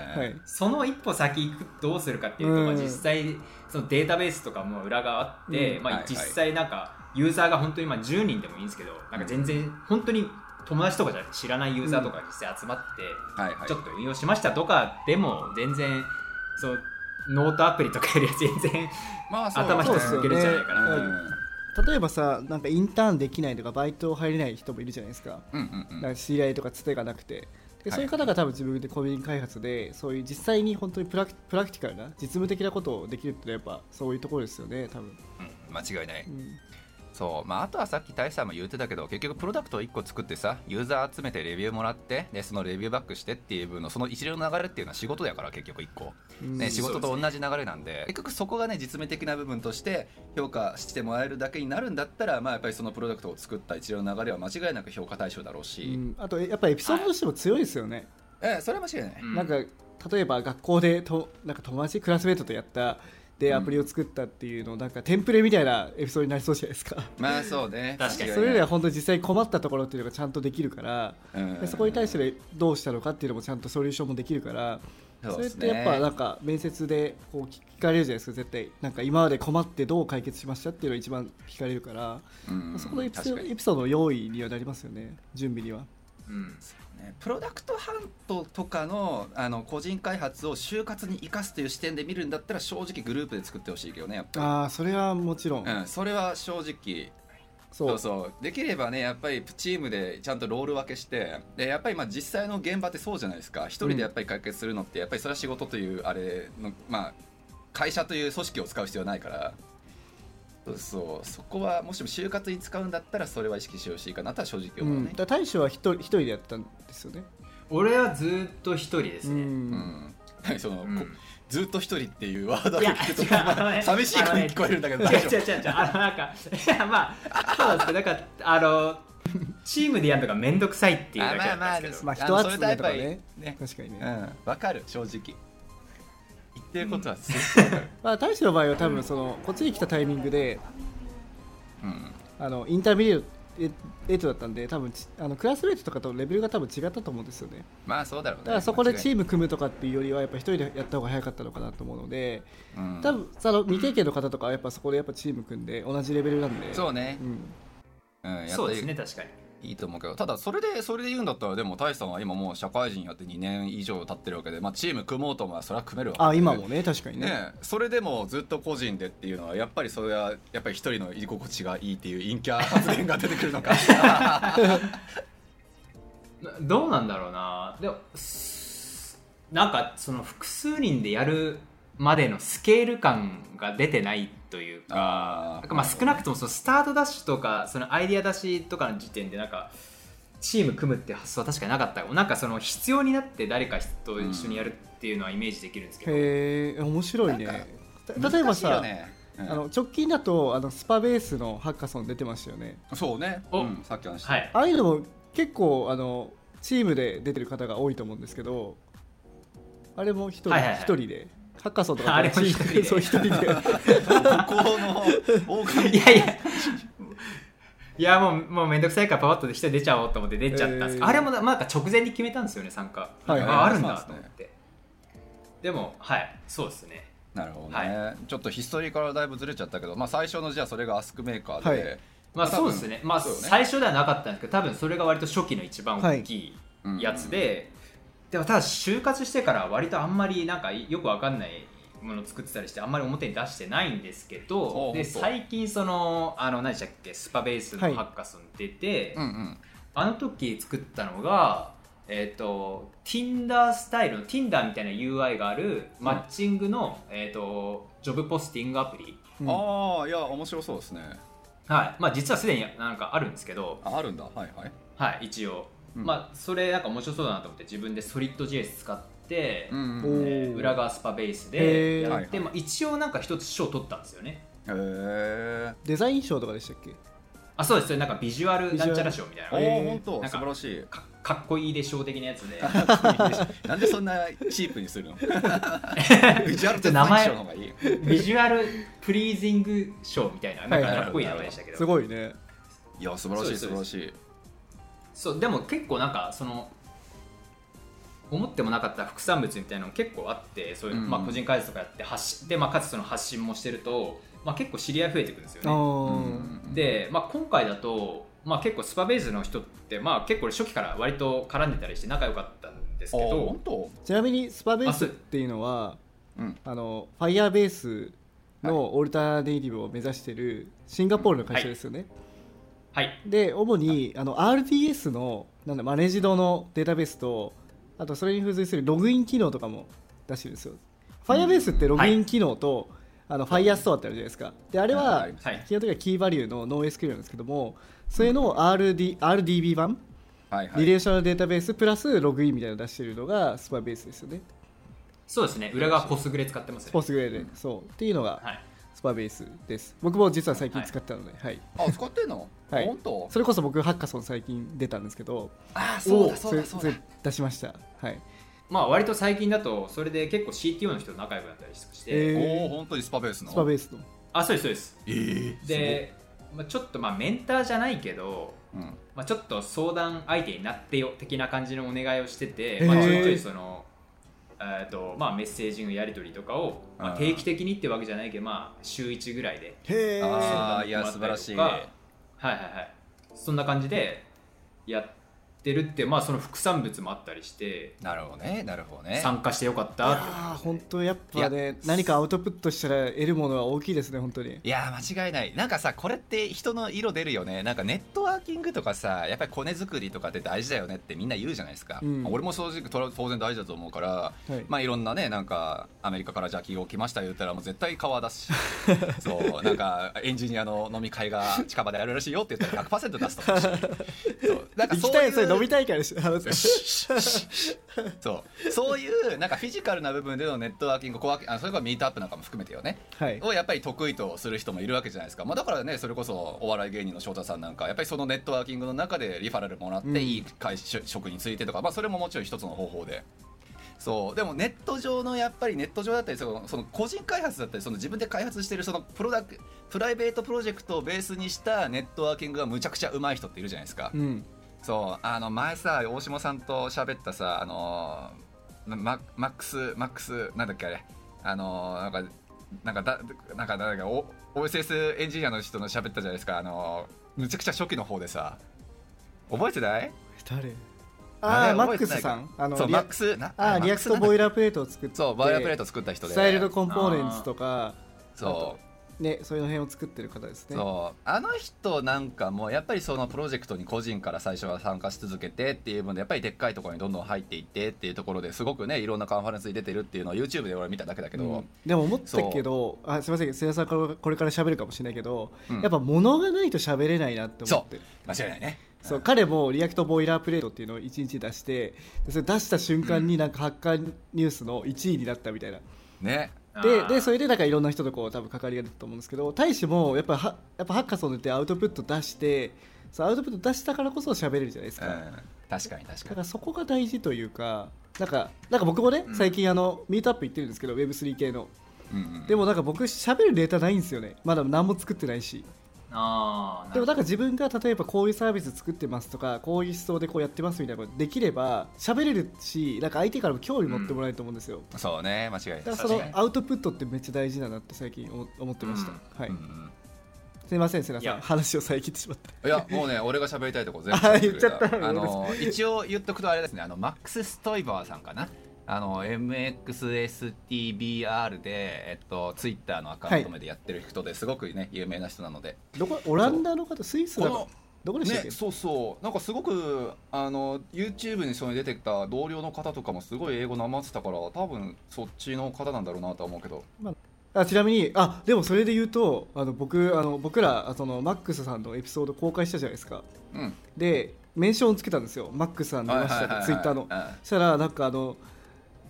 その一歩先行くとどうするかっていうと、うん。まあ、実際そのデータベースとかも裏があって、まあ実際なんかユーザーが本当にまあ10人でもいいんですけどなんか全然本当に友達とかじゃなくて知らないユーザーとかが実際集まって、ちょっと運用しましたとかでも全然そうノートアプリとかよりは全然まあ頭一つ抜けるんじゃないかなとう。ん例えばさなんかインターンできないとかバイト入れない人もいるじゃないですか。うんうんうん。なんか知り合いとかつてがなくて。でそういう方が多分自分でコミュニ開発でそういう実際に本当にプラクプラクティカルな実務的なことをできるってのはやっぱそういうところですよね多分、うん。間違いない。うんそうまああとはさっき大志さんも言ってたけど結局プロダクトを1個作ってさユーザー集めてレビューもらってでそのレビューバックしてっていう分のその一連の流れっていうのは仕事やから結局1個、うんね、仕事と同じ流れなんで。結局そこがね実務的な部分として評価してもらえるだけになるんだったらまあやっぱりそのプロダクトを作った一連の流れは間違いなく評価対象だろううし、ん。あとやっぱエピソードとしても強いですよね、ええそれは間違いない、うん。なんか例えば学校でとなんか友達クラスメートとやったでアプリを作ったっていうのなんかテンプレみたいなエピソードになりそうじゃないですか。まあそうね。確かにそれよりは本当に実際に困ったところっていうのがちゃんとできるから、うん。でそこに対してどうしたのかっていうのもちゃんとソリューションもできるからそれってやっぱなんか面接でこう聞かれるじゃないですか。絶対なんか今まで困ってどう解決しましたっていうのが一番聞かれるから、うん。そこのエピソードの用意にはなりますよね。準備には。うんねプロダクトハントとかのあの個人開発を就活に生かすという視点で見るんだったら正直グループで作ってほしいけどねやっぱああそれはもちろん、り、うん、それは正直。そう。そうできればねやっぱりチームでちゃんとロール分けしてでやっぱりまあ実際の現場ってそうじゃないですか。一人でやっぱり解決するのってやっぱりそれは仕事というあれのまあ会社という組織を使う必要はないから。そうそうそこはもしも就活に使うんだったらそれは意識してほしいかなとは正直うん、思うねだ、から大将は一人一人でやったんですよね。俺はずっと一人ですね、うん。うん。その、うん。こずっと一人っていうワードが聞くと寂しい声に聞こえるんだけど違う大丈違う違う違うあのなんかいやまあそうなんですけどなんかあのチームでやるのが面倒くさいっていうだけだったんですけど、まああの人集めとかね。ね確かにね。うんわかる正直。言ってることはすごくわかる。まあ大志の場合は多分そのこっちに来たタイミングでうん。あの intermediate だったんで多分ちあのクラスメートとかとレベルが多分違ったと思うんですよね。まあそうだろうね。だからそこでチーーム組むとかっていうよりはやっぱ一人でやった方が早かったのかなと思うのでム多分その未経験の方とかはやっぱそこでやっぱチーム組んで同じレベルなんで。そうね。う、ん、うん、そうですね確かにいいと思うけどただそれでそれで言うんだったらでも大さんは今もう社会人やって2年以上経ってるわけで、まあ、チーム組もうともそれは組めるわけで。あ今もね確かにね。ねそれでもずっと個人でっていうのはやっぱりそれはやっぱり一人の居心地がいいっていう陰キャ発言が出てくるのか。などうなんだろうな。でもすなんかその複数人でやるまでのスケール感が出てないというかなんかまあ少なくともそのスタートダッシュとかそのアイディア出しとかの時点でなんかチーム組むって発想は確かになかった。なんかその必要になって誰かと一緒にやるっていうのはイメージできるんですけど、へえ面白いね。例えばさ、ね。うん。あの直近だとあのスパベースのハッカソン出てましたよね。そうね、お。うん、さっき話した、はい。ああいうのも結構あのチームで出てる方が多いと思うんですけどあれも一人,、はいはいはい。一人でハッカソンとかあれも一人で。そう一人で。ここの狼。いやいや。いやもうもうめんどくさいからパパッと一人出ちゃおうと思って出ちゃったんですけど、えー。あれもなんか直前に決めたんですよね参加、はいはい。ああるんだと思って。でもはい。そうですね。なるほどね、はちょっとヒストリーからだいぶずれちゃったけど、まあ、最初のじゃあそれがアスクメーカーで、はい。まあそうですね。まあね。最初ではなかったんですけど多分それが割と初期の一番大きいやつで、でもただ就活してから割とあんまりなんかよくわかんないものを作ってたりしてあんまり表に出してないんですけどで最近そのあの何でしたっけスパベースのはいハッカソン出て、うんうん。あの時作ったのが、えっ、と、Tinder スタイルの Tinder みたいな UI があるマッチングの、えっ、と、ジョブポスティングアプリ。うん。ああいや面白そうですね。はい。まあ実はすでになんかあるんですけど、ああるんだ。はいはい。はい、一応。うん。まあそれなんか面白そうだなと思って自分で SolidJS 使って、うん裏側スパベースでやって、はいはい。まあ、一応なんか一つ賞取ったんですよね。へえデザイン賞とかでしたっけ？あ、そうです。それなんかビジュアルなんちゃら賞みたいな。おお本当素晴らしい。かかっこいいで賞的なやつで。なんでそんなチープにするの？ビジュアルデザイン名前賞の方がいいビジュアルプリージング賞みたいな、なんかはいはいかっこいい名前でしたけど。すごいね。いや素晴らしい素晴らしいそうでも結構なんかその思ってもなかった副産物みたいなの結構あってそういう、うんまあ、個人開発とかやって発信で、まあ、かつその発信もしてると、まあ、結構知り合い増えてくるんですよあね。ーで、まあ、今回だと、まあ、結構スパベースの人って、まあ、結構初期から割と絡んでたりして仲良かったんですけあど本当？ちなみにスパベースっていうのはう。ん。あのファイヤーベースのオルタネイティブを目指してるシンガポールの会社ですよね、はいで主にあの RDS のなんだマネージドのデータベースとあとそれに付随するログイン機能とかも出してるんですよ。Firebase ってログイン機能と、あの Firestore ってあるじゃないですか。であれははい。はい基本的にはキーバリューの NoSQL なんですけどもそれの RD RDB 版はいはい。リレーショナルデータベースプラスログインみたいなのを出してるのがスパベースですよね。そうですね。裏側ポスグレ使ってますね。ポスグレでそう。っていうのがはいスパベースです。僕も実は最近使ったので、はい。あ使ってんの？はい。本当？それこそ僕ハッカソン最近出たんですけどあそうだそうだそうだ。出しました。はい。まあ割と最近だとそれで結構 CTO の人と仲良くなったりして、えー。おお本当にスパベースの？スパベースの。あそうですそうです。えー、で、まあ、ちょっとまあメンターじゃないけど、すごいまあ、ちょっと相談相手になってよ的な感じのお願いをしてて、へー。まあ、ちょいちょいそのえーとまあ、メッセージのやり取りとかを、まあ、うん定期的にってわけじゃないけど、まあ、週1ぐらいで。へえいや素晴らしい。はいはいはい。そんな感じでやってるってまあその副産物もあったりしてなるほどねなるほどね。参加してよかったって。ああ本当やっぱね何かアウトプットしたら得るものは大きいですね本当に。いやー間違いない。なんかさこれって人の色出るよね。なんかネットワーキングとかさやっぱりコネ作りとかって大事だよねってみんな言うじゃないですか、うん。まあ俺も正直とら当然大事だと思うから、はい。まあいろんなねなんかアメリカからじゃあ企業来ました言ったらもう絶対顔出すし。そうなんかエンジニアの飲み会が近場でやるらしいよって言ったら100%出すと思うしそうなんかいうたいそれ飲みたいからし話すそう。そういうなんかフィジカルな部分でのネットワーキングコワあそれからミートアップなんかも含めてよね。はい。をやっぱり得意とする人もいるわけじゃないですか、まあ、だからねそれこそお笑い芸人の翔太さんなんかやっぱりそのネットワーキングの中でリファラルもらってうん。いい会社職についてとか、まあ、それももちろん一つの方法で。そう。でもネット上のやっぱりネット上だったりそのその個人開発だったりその自分で開発してるそのプロダクプライベートプロジェクトをベースにしたネットワーキングがむちゃくちゃ上手い人っているじゃないですか、うんそうあの前さ大島さんと喋ったさあのーママックスマックスなんだっけあれ。あのーなんかなんかだなんかなんかお OSS エンジニアの人の喋ったじゃないですか。あのーむちゃくちゃ初期の方でさ。覚えてない？誰？あれああマックスさん。あのリアそうマックス？な？あー React Boilerplate を作って。そう Boilerplate 作った人で。 styled-components とか。そうねその辺を作ってる方ですね。そう。あの人なんかもやっぱりそのプロジェクトに個人から最初は参加し続けてっていう分でやっぱりでっかいところにどんどん入っていってっていうところですごくねいろんなカンファレンスに出てるっていうのを YouTube で俺見ただけだけど、うん。でも思ったけどあすみません。瀬谷さんからこれから喋るかもしれないけど、うん。やっぱ物がないと喋れないなって思って。る間違いないね。そう彼も React Boilerplate っていうのを1日出してでそれ出した瞬間になんか Hacker News の1位になったみたいな、ねででそれでなんかいろんな人とこう多分関わりが出たと思うんですけど大志もやっぱはやっぱハッカソンでアウトプット出してそうアウトプット出したからこそ喋れるじゃないですか、うん確かに確だかに。からそこが大事というかなんかなんか僕もね、最近あのミートアップ行ってるんですけど Web3 系の。うんうん。でもなんか僕喋るデータないんですよね。まだ何も作ってないしあーでもなんか自分が例えばこういうサービス作ってますとかこういう思想でこうやってますみたいなことできれば喋れるしなんか相手からも興味持ってもらえると思うんですよ、そうね間違いない。だからそのアウトプットってめっちゃ大事だなって最近思思ってました、はい、うんうん。すいません瀬名さん。話を遮ってしまった。いやもうね俺が喋りたいとこ全部あ喋ってくれ言っちゃった。あの一応言っとくとあれですね。あのマックス・ストイバーさんかなあの MXSTBR で、えっと、ツイッターのアカウント名でやってる人ですごくね有名な人なので。どこオランダの方スイスだかこのどこでしたっけ、ね、そうそう。なんかすごくあの YouTube にその出てきた同僚の方とかもすごい英語なまってたから多分そっちの方なんだろうなとは思うけど。あちなみにあでもそれで言うとあの僕あの僕らあそのマックスさんのエピソード公開したじゃないですか。うん。でメンションをつけたんですよ。マックスさん出ましたってツイッターの。うん。そしたらなんかあの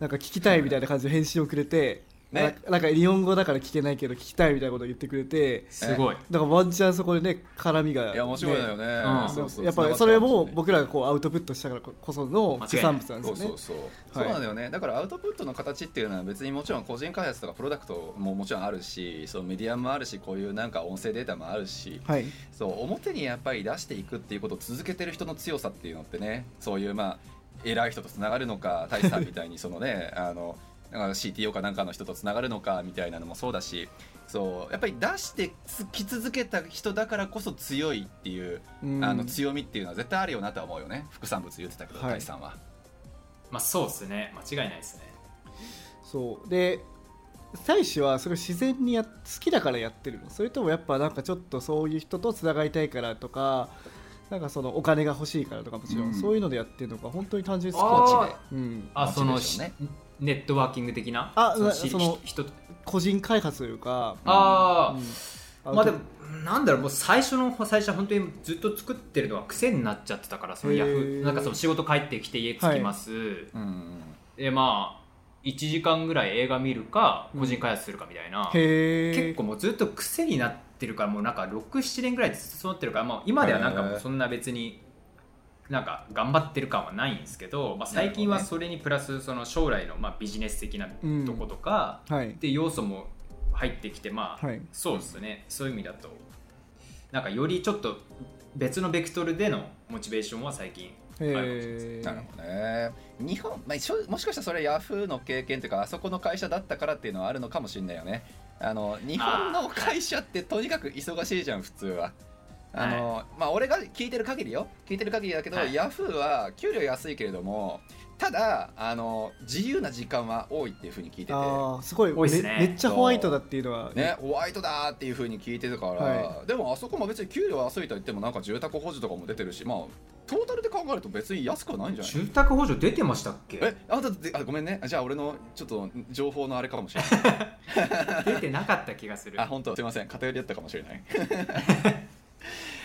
なんか聞きたいみたいな感じの返信をくれて、ね。ななんか日本語だから聞けないけど聞きたいみたいなことを言ってくれてすごい。だからワンチャンそこでね絡みが、いや面白いよね。うん。そうそうやっぱりそれも僕らがこうアウトプットしたからこその産物なんですよね。そうそう。そう、はい。そうなんだよね。だからアウトプットの形っていうのは別にもちろん個人開発とかプロダクトももちろんあるしそうメディアもあるしこういうなんか音声データもあるし。はい。そう表にやっぱり出していくっていうことを続けてる人の強さっていうのってねそういうまあ偉い人とつながるのか大志さんみたいにそのね あのなんか CTO かなんかの人とつながるのかみたいなのもそうだしそうやっぱり出してつき続けた人だからこそ強いっていう、うん。あの強みっていうのは絶対あるよなとは思うよね。副産物言ってたけど、はい。大志さんは。まあそうですね。間違いないですね。そう。で大使はそれを自然にや好きだからやってるの？それともやっぱなんかちょっとそういう人とつながりたいからとかなんかそのお金が欲しいからとかもちろん、うん。そういうのでやってるのか本当に単純にあー好きで、うん、あそのネットワーキング的な？あのしその人個人開発というか、ああ、うん。まあでもなんだろうもう最初の最初は本当にずっと作ってるのが癖になっちゃってたからそのヤフなんかその仕事帰ってきて家着きます、うん。でまあ1時間ぐらい映画見るか個人開発するかみたいな、結構もうずっと癖になってるからもうなんか67年ぐらいずっとそうなってるから、まあ、今ではなんかもうそんな別になんか頑張ってる感はないんですけど、まあ、最近はそれにプラスその将来のまあビジネス的なとことか、はい。って要素も入ってきてまあ、はい。そうですね。そういう意味だとなんかよりちょっと別のベクトルでのモチベーションは最近なるほどね。日本、まあ、しょもしかしたらそれヤフーの経験というかあそこの会社だったからっていうのはあるのかもしれないよねあの日本の会社ってとにかく忙しいじゃん普通は。あの、まあ俺が聞いてる限りよ聞いてる限りだけど、はい。ヤフーは給料安いけれどもただあの自由な時間は多いっていうふうに聞いてて。ああすごい多いね。めめっちゃホワイトだっていうのはね、ホワイトだーっていうふうに聞いてるから、はでもあそこも別に給料安いと言ってもなんか住宅補助とかも出てるしまあトータルで考えると別に安くはないんじゃない？住宅補助出てましたっけ？えあだってあごめんね。じゃあ俺のちょっと情報のあれかもしれない。出てなかった気がする。あ本当。すいません。偏りだったかもしれない。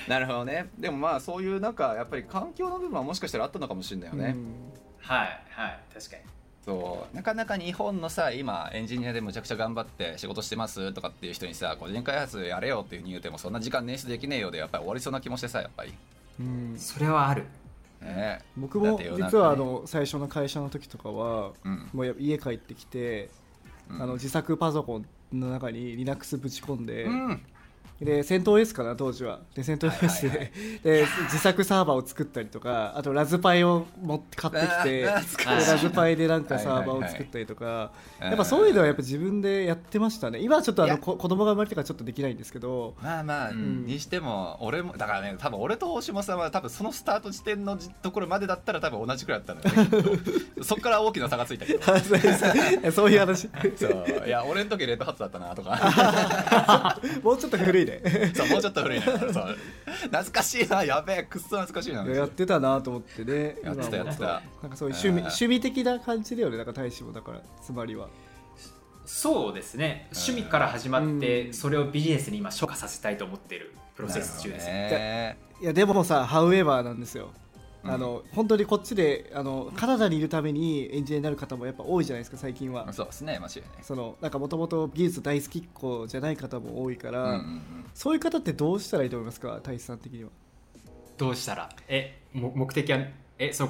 なるほどね。でもまあそういうなんかやっぱり環境の部分はもしかしたらあったのかもしれないよね、うん。はいはい。確かに。そう。なかなか日本のさ今エンジニアでむちゃくちゃ頑張って仕事してますとかっていう人にさ個人開発やれよっていうふうに言うてもそんな時間捻出できねえようでやっぱり終わりそうな気もしてさやっぱりうん。それはある。ね。僕も実はあの最初の会社の時とかはうん。もうや家帰ってきてうん。あの自作パソコンの中に Linux ぶち込んでうんで戦闘 S かな当時は。で戦闘 S はいはいは でで自作サーバーを作ったりとかあとラズパイを持って買ってきて ラズパイでなんかはいサーバーをはいはい作ったりとか。うん。やっぱそういうのはやっぱ自分でやってましたね。今はちょっとあのこ子供が生まれてからちょっとできないんですけど。まあまあ、うん。にしても俺もだからね多分俺と大島さんは多分そのスタート地点のじところまでだったら多分同じくらいだったんだよ そっから大きな差がついたけど。そういう話。そう。いや俺の時レッドハットだったなとか。もうちょっと古いね。そうもうちょっと古いなそう。懐かしいな。やべえくっそ懐かしいな。やってたなと思ってね。やってたやってた。なんかそういう趣味趣味的な感じだよね。なんか大使もだからつまりは。そうですね。趣味から始まって、うん。それをビジネスに今昇華させたいと思っているプロセス中です。ねね。いやでもさハウエバーなんですよ。うんあの本当にこっちであのカナダにいるためにエンジニアになる方もやっぱ多いじゃないですか最近は。そうですね間違いない。そのなんかもともと技術大好きっ子じゃない方も多いから、うんうんうん。そういう方ってどうしたらいいと思いますか大志さん的には？どうしたら？えも目的は？えそう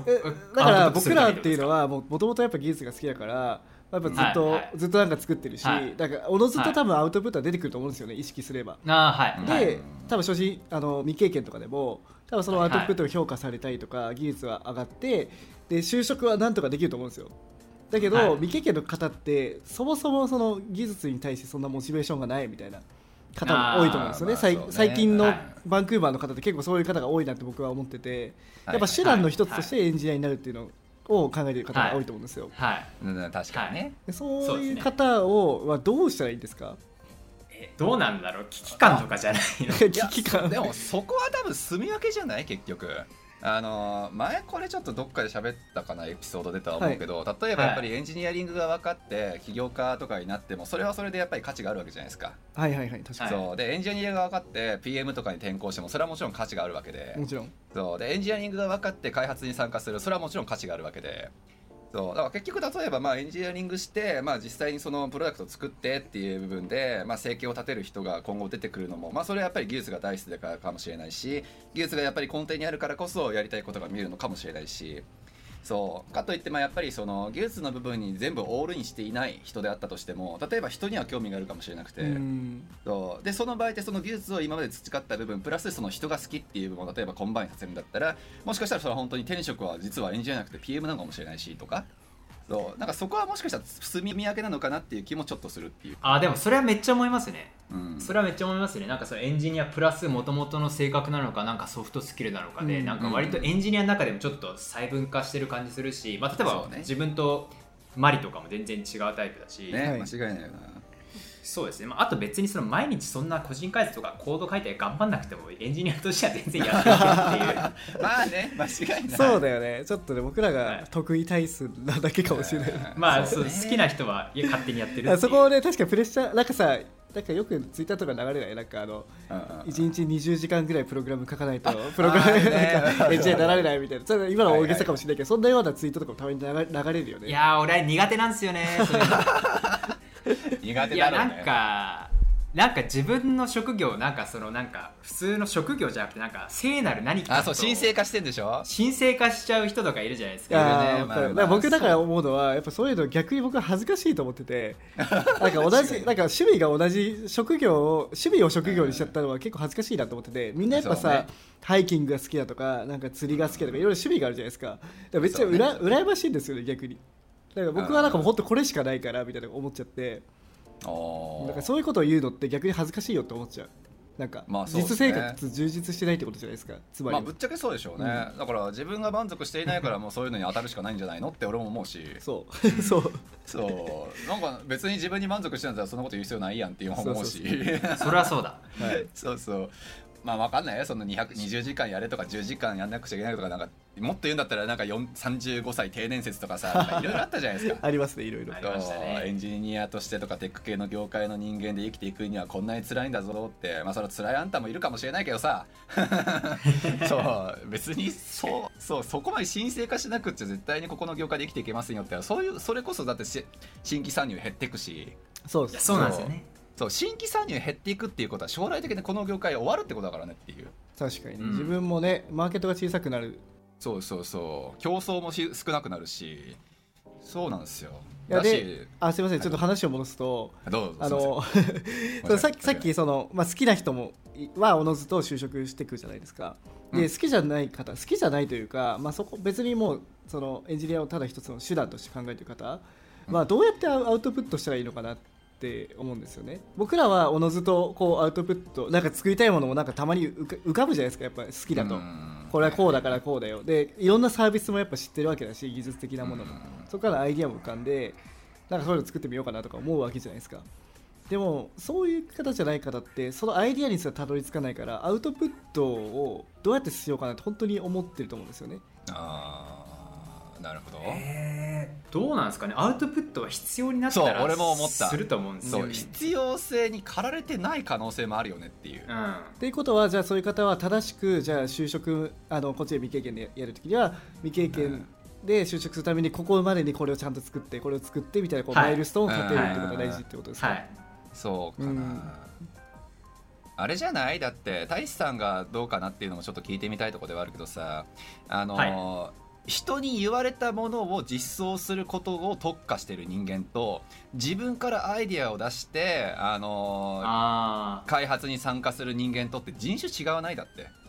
だから僕らっていうのはもともとやっぱ技術が好きだからやっぱずっと、はいはい。ずっとなんか作ってるし、はい。だからおのずと多分アウトプットは出てくると思うんですよね意識すれば。あーはい。で、はい。多分初心あの未経験とかでも多分そのアウトプットが評価されたりとか、技術は上がってで就職はなんとかできると思うんですよ。だけど、はい。未経験の方ってそもそもその技術に対してそんなモチベーションがないみたいな方も多いと思うんですよね,まあね。最近のはい。バンクーバーの方って結構そういう方が多いなって僕は思ってて、はい。やっぱ手段の一つとしてエンジニアになるっていうのを考えている方が多いと思うんですよ、はい。うん確かにね、でそういう方をはどうしたらいいんですか？えどうなんだろう？危機感とかじゃないの？危機感。でもそこは多分住み分けじゃない？結局。あのー前これちょっとどっかで喋ったかなエピソードでとは思うけど、例えばやっぱりエンジニアリングが分かって起業家とかになってもそれはそれでやっぱり価値があるわけじゃないですか、はいはいはい確かに、はいそう。でエンジニアが分かって PM とかに転向してもそれはもちろん価値があるわけで、もちろん。そう。でエンジニアリングが分かって開発に参加するそれはもちろん価値があるわけでそうだから結局例えばまあエンジニアリングして、まあ、実際にそのプロダクトを作ってっていう部分で、まあ、生計を立てる人が今後出てくるのも、まあ、それはやっぱり技術が大好きだからかもしれないし技術がやっぱり根底にあるからこそやりたいことが見えるのかもしれないし。そう。かといってまあやっぱりその技術の部分に全部 all in していない人であったとしても例えば人には興味があるかもしれなくて。うん。そう。でその場合ってその技術を今まで培った部分プラスその人が好きっていう部分を例えば combine させるんだったらもしかしたらそれは本当に転職は実はエンジニアじゃなくて PM なのかもしれないしとか。そう。なんかそこはもしかしたら住み分けなのかなっていう気もちょっとするっていう、あでもそれはめっちゃ思いますねうん、それはめっちゃ思いますね。なんかそのエンジニアプラスもともとの性格なのかなんかソフトスキルなのかで、うん。なんか割とエンジニアの中でもちょっと細分化してる感じするし、まあ、例えば自分とマリとかも全然違うタイプだし、ね、はい。間違いないよな。そうですね、まあ、あと別にその毎日そんな個人開発とかコード書いて頑張んなくてもエンジニアとしては全然やっていけるっていう。まあね間違いない。そうだよね。ちょっとね僕らはいが得意体数なだけかもしれない、まあそうね。好きな人はいや勝手にやってるそこをね確かにプレッシャーなんかさなんかよくツイッターとか流れないなんかあのうんうん1日20時間ぐらいプログラム書かないと。プログラムなんかエンジニアになられないみたいな。それ今のは大げさかもしれないけどそんなようなツイートとかもたまに流れ流れるよね。いやー俺苦手なんですよね。苦手いやなだろうんねかなんか自分の職業なんかそのなんか普通の職業じゃなくてなんか聖なる何かあそう神聖化してんでしょ？神聖化しちゃう人とかいるじゃないですか。ねまあーわかる。だから僕だから思うのはやっぱそういうの逆に僕は恥ずかしいと思ってて なんか同じなんか趣味が同じ職業を趣味を職業にしちゃったのは結構恥ずかしいなと思っててみんなやっぱさ、ね。ハイキングが好きだとかなんか釣りが好きだとかいろいろ趣味があるじゃないですか。だからめっちゃうら、羨ましいんですよね逆に。だから僕はなんかもう本当これしかないからみたいな思っちゃっておー。なんかそういうことを言うのって逆に恥ずかしいよって思っちゃう。なんか、まあそうっす実ね生活充実してないってことじゃないですか。つまり。は、まあぶっちゃけそうでしょうね、だから自分が満足していないからもうそういうのに当たるしかないんじゃないのって俺も思うし。そう。そう。そう。なんか別に自分に満足してんだったらそんなこと言う必要ないやんって思うし。それはそうだ。はい。そうそうまあわかんないよ。その200 20時間やれとか10時間やんなくちゃいけないとかなんかもっと言うんだったらなんか4 35歳定年説とかさ いろいろあったじゃないですか。ありますねいろいろ。エンジニアとしてとかテック系の業界の人間で生きていくにはこんなに辛いんだぞって。まあそれは辛いあんたもいるかもしれないけどさ。そう別にそうそうそこまで神聖化しなくっちゃ絶対にここの業界で生きていけませんよって。そういうそれこそだってし新規参入減っていくし。そうそうなんですよねそう新規参入減っていくっていうことは将来的にこの業界終わるってことだからねっていう。確かにね、うん。自分もねマーケットが小さくなる。そうそうそう。競争もし少なくなるし。そうなんですよ。いやであすいません。ちょっと話を戻すと、どうぞ。あの さっきさっきその、まあ、好きな人もいはおのずと就職してくるじゃないですか。で、うん。好きじゃない方好きじゃないというか、まあ、そこ別にもうそのエンジニアをただ一つの手段として考えている方、まあ、どうやってアウアウトプットしたらいいのかなって思うんですよね。僕らはおのずとこうアウトプットなんか作りたいものもなんかたまに浮かぶじゃないですかやっぱり好きだと。うん。これはこうだからこうだよ。でいろんなサービスもやっぱ知ってるわけだし技術的なものも、うん。そこからアイディアも浮かんでなんかそういうの作ってみようかなとか思うわけじゃないですか。でもそういう方じゃない方ってそのアイディアにすらたどり着かないからアウトプットをどうやってしようかなって本当に思ってると思うんですよね。ああなるほど、えー。どうなんですかね？アウトプットは必要になったらそう俺も思った。すると思うんですそうよね必要性に駆られてない可能性もあるよねっていう、うん。っていうことはじゃあそういう方は正しくじゃあ就職あのこっちで未経験でやるときには未経験で就職するためにここまでにこれをちゃんと作ってこれを作ってみたいなこうはい。マイルストーンを立てるってことが大事ってことですか、はい。そうかな、うん。あれじゃない？だって大志さんがどうかなっていうのもちょっと聞いてみたいところではあるけどさあの、は人に言われたものを実装することを特化してる人間と自分からアイディアを出してあのあ開発に参加する人間とって人種違わないだって。ー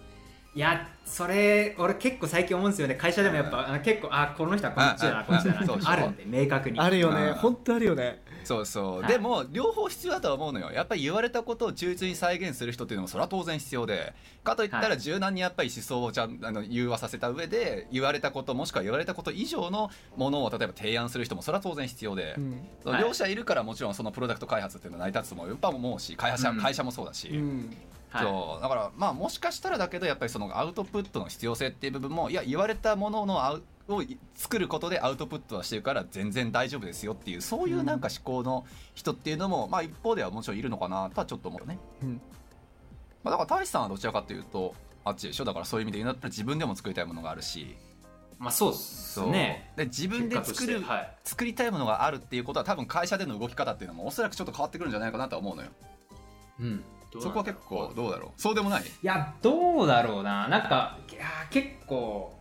いやそれ俺結構最近思うんですよね。会社でもやっぱ、あ結構あこの人はこっちだうん。なこっちだなあるんで明確に。あるようん。ね本当あるよねそうそう、はい。でも両方必要だとは思うのよ。やっぱり言われたことを忠実に再現する人っていうのもそれは当然必要で。かといったはい。ら柔軟にやっぱり思想をちゃんあの融和させた上で言われたこともしくは言われたこと以上のものを例えば提案する人もそれは当然必要で、うん。両者いるからもちろんそのプロダクト開発っていうのは成り立つともやっぱ思うし会社,、うん。会社もそうだし、うん。はい。そう。だからまあもしかしたらだけどやっぱりそのアウトプットの必要性っていう部分もいや言われたもののアウを作ることでアウトプットはしてるから全然大丈夫ですよっていうそういうなんか思考の人っていうのも、まあ一方ではもちろんいるのかなとはちょっと思うね、うん。まあ、だから大志さんはどちらかというとあっちでしょ？だからそういう意味で言うんだったら自分でも作りたいものがあるし。まあそうっすね。で自分で作る、はい。作りたいものがあるっていうことは多分会社での動き方っていうのもおそらくちょっと変わってくるんじゃないかなとは思うのよ。うん。どうそこは結構どうだろう？そうでもない？いやどうだろうな。なんかいや結構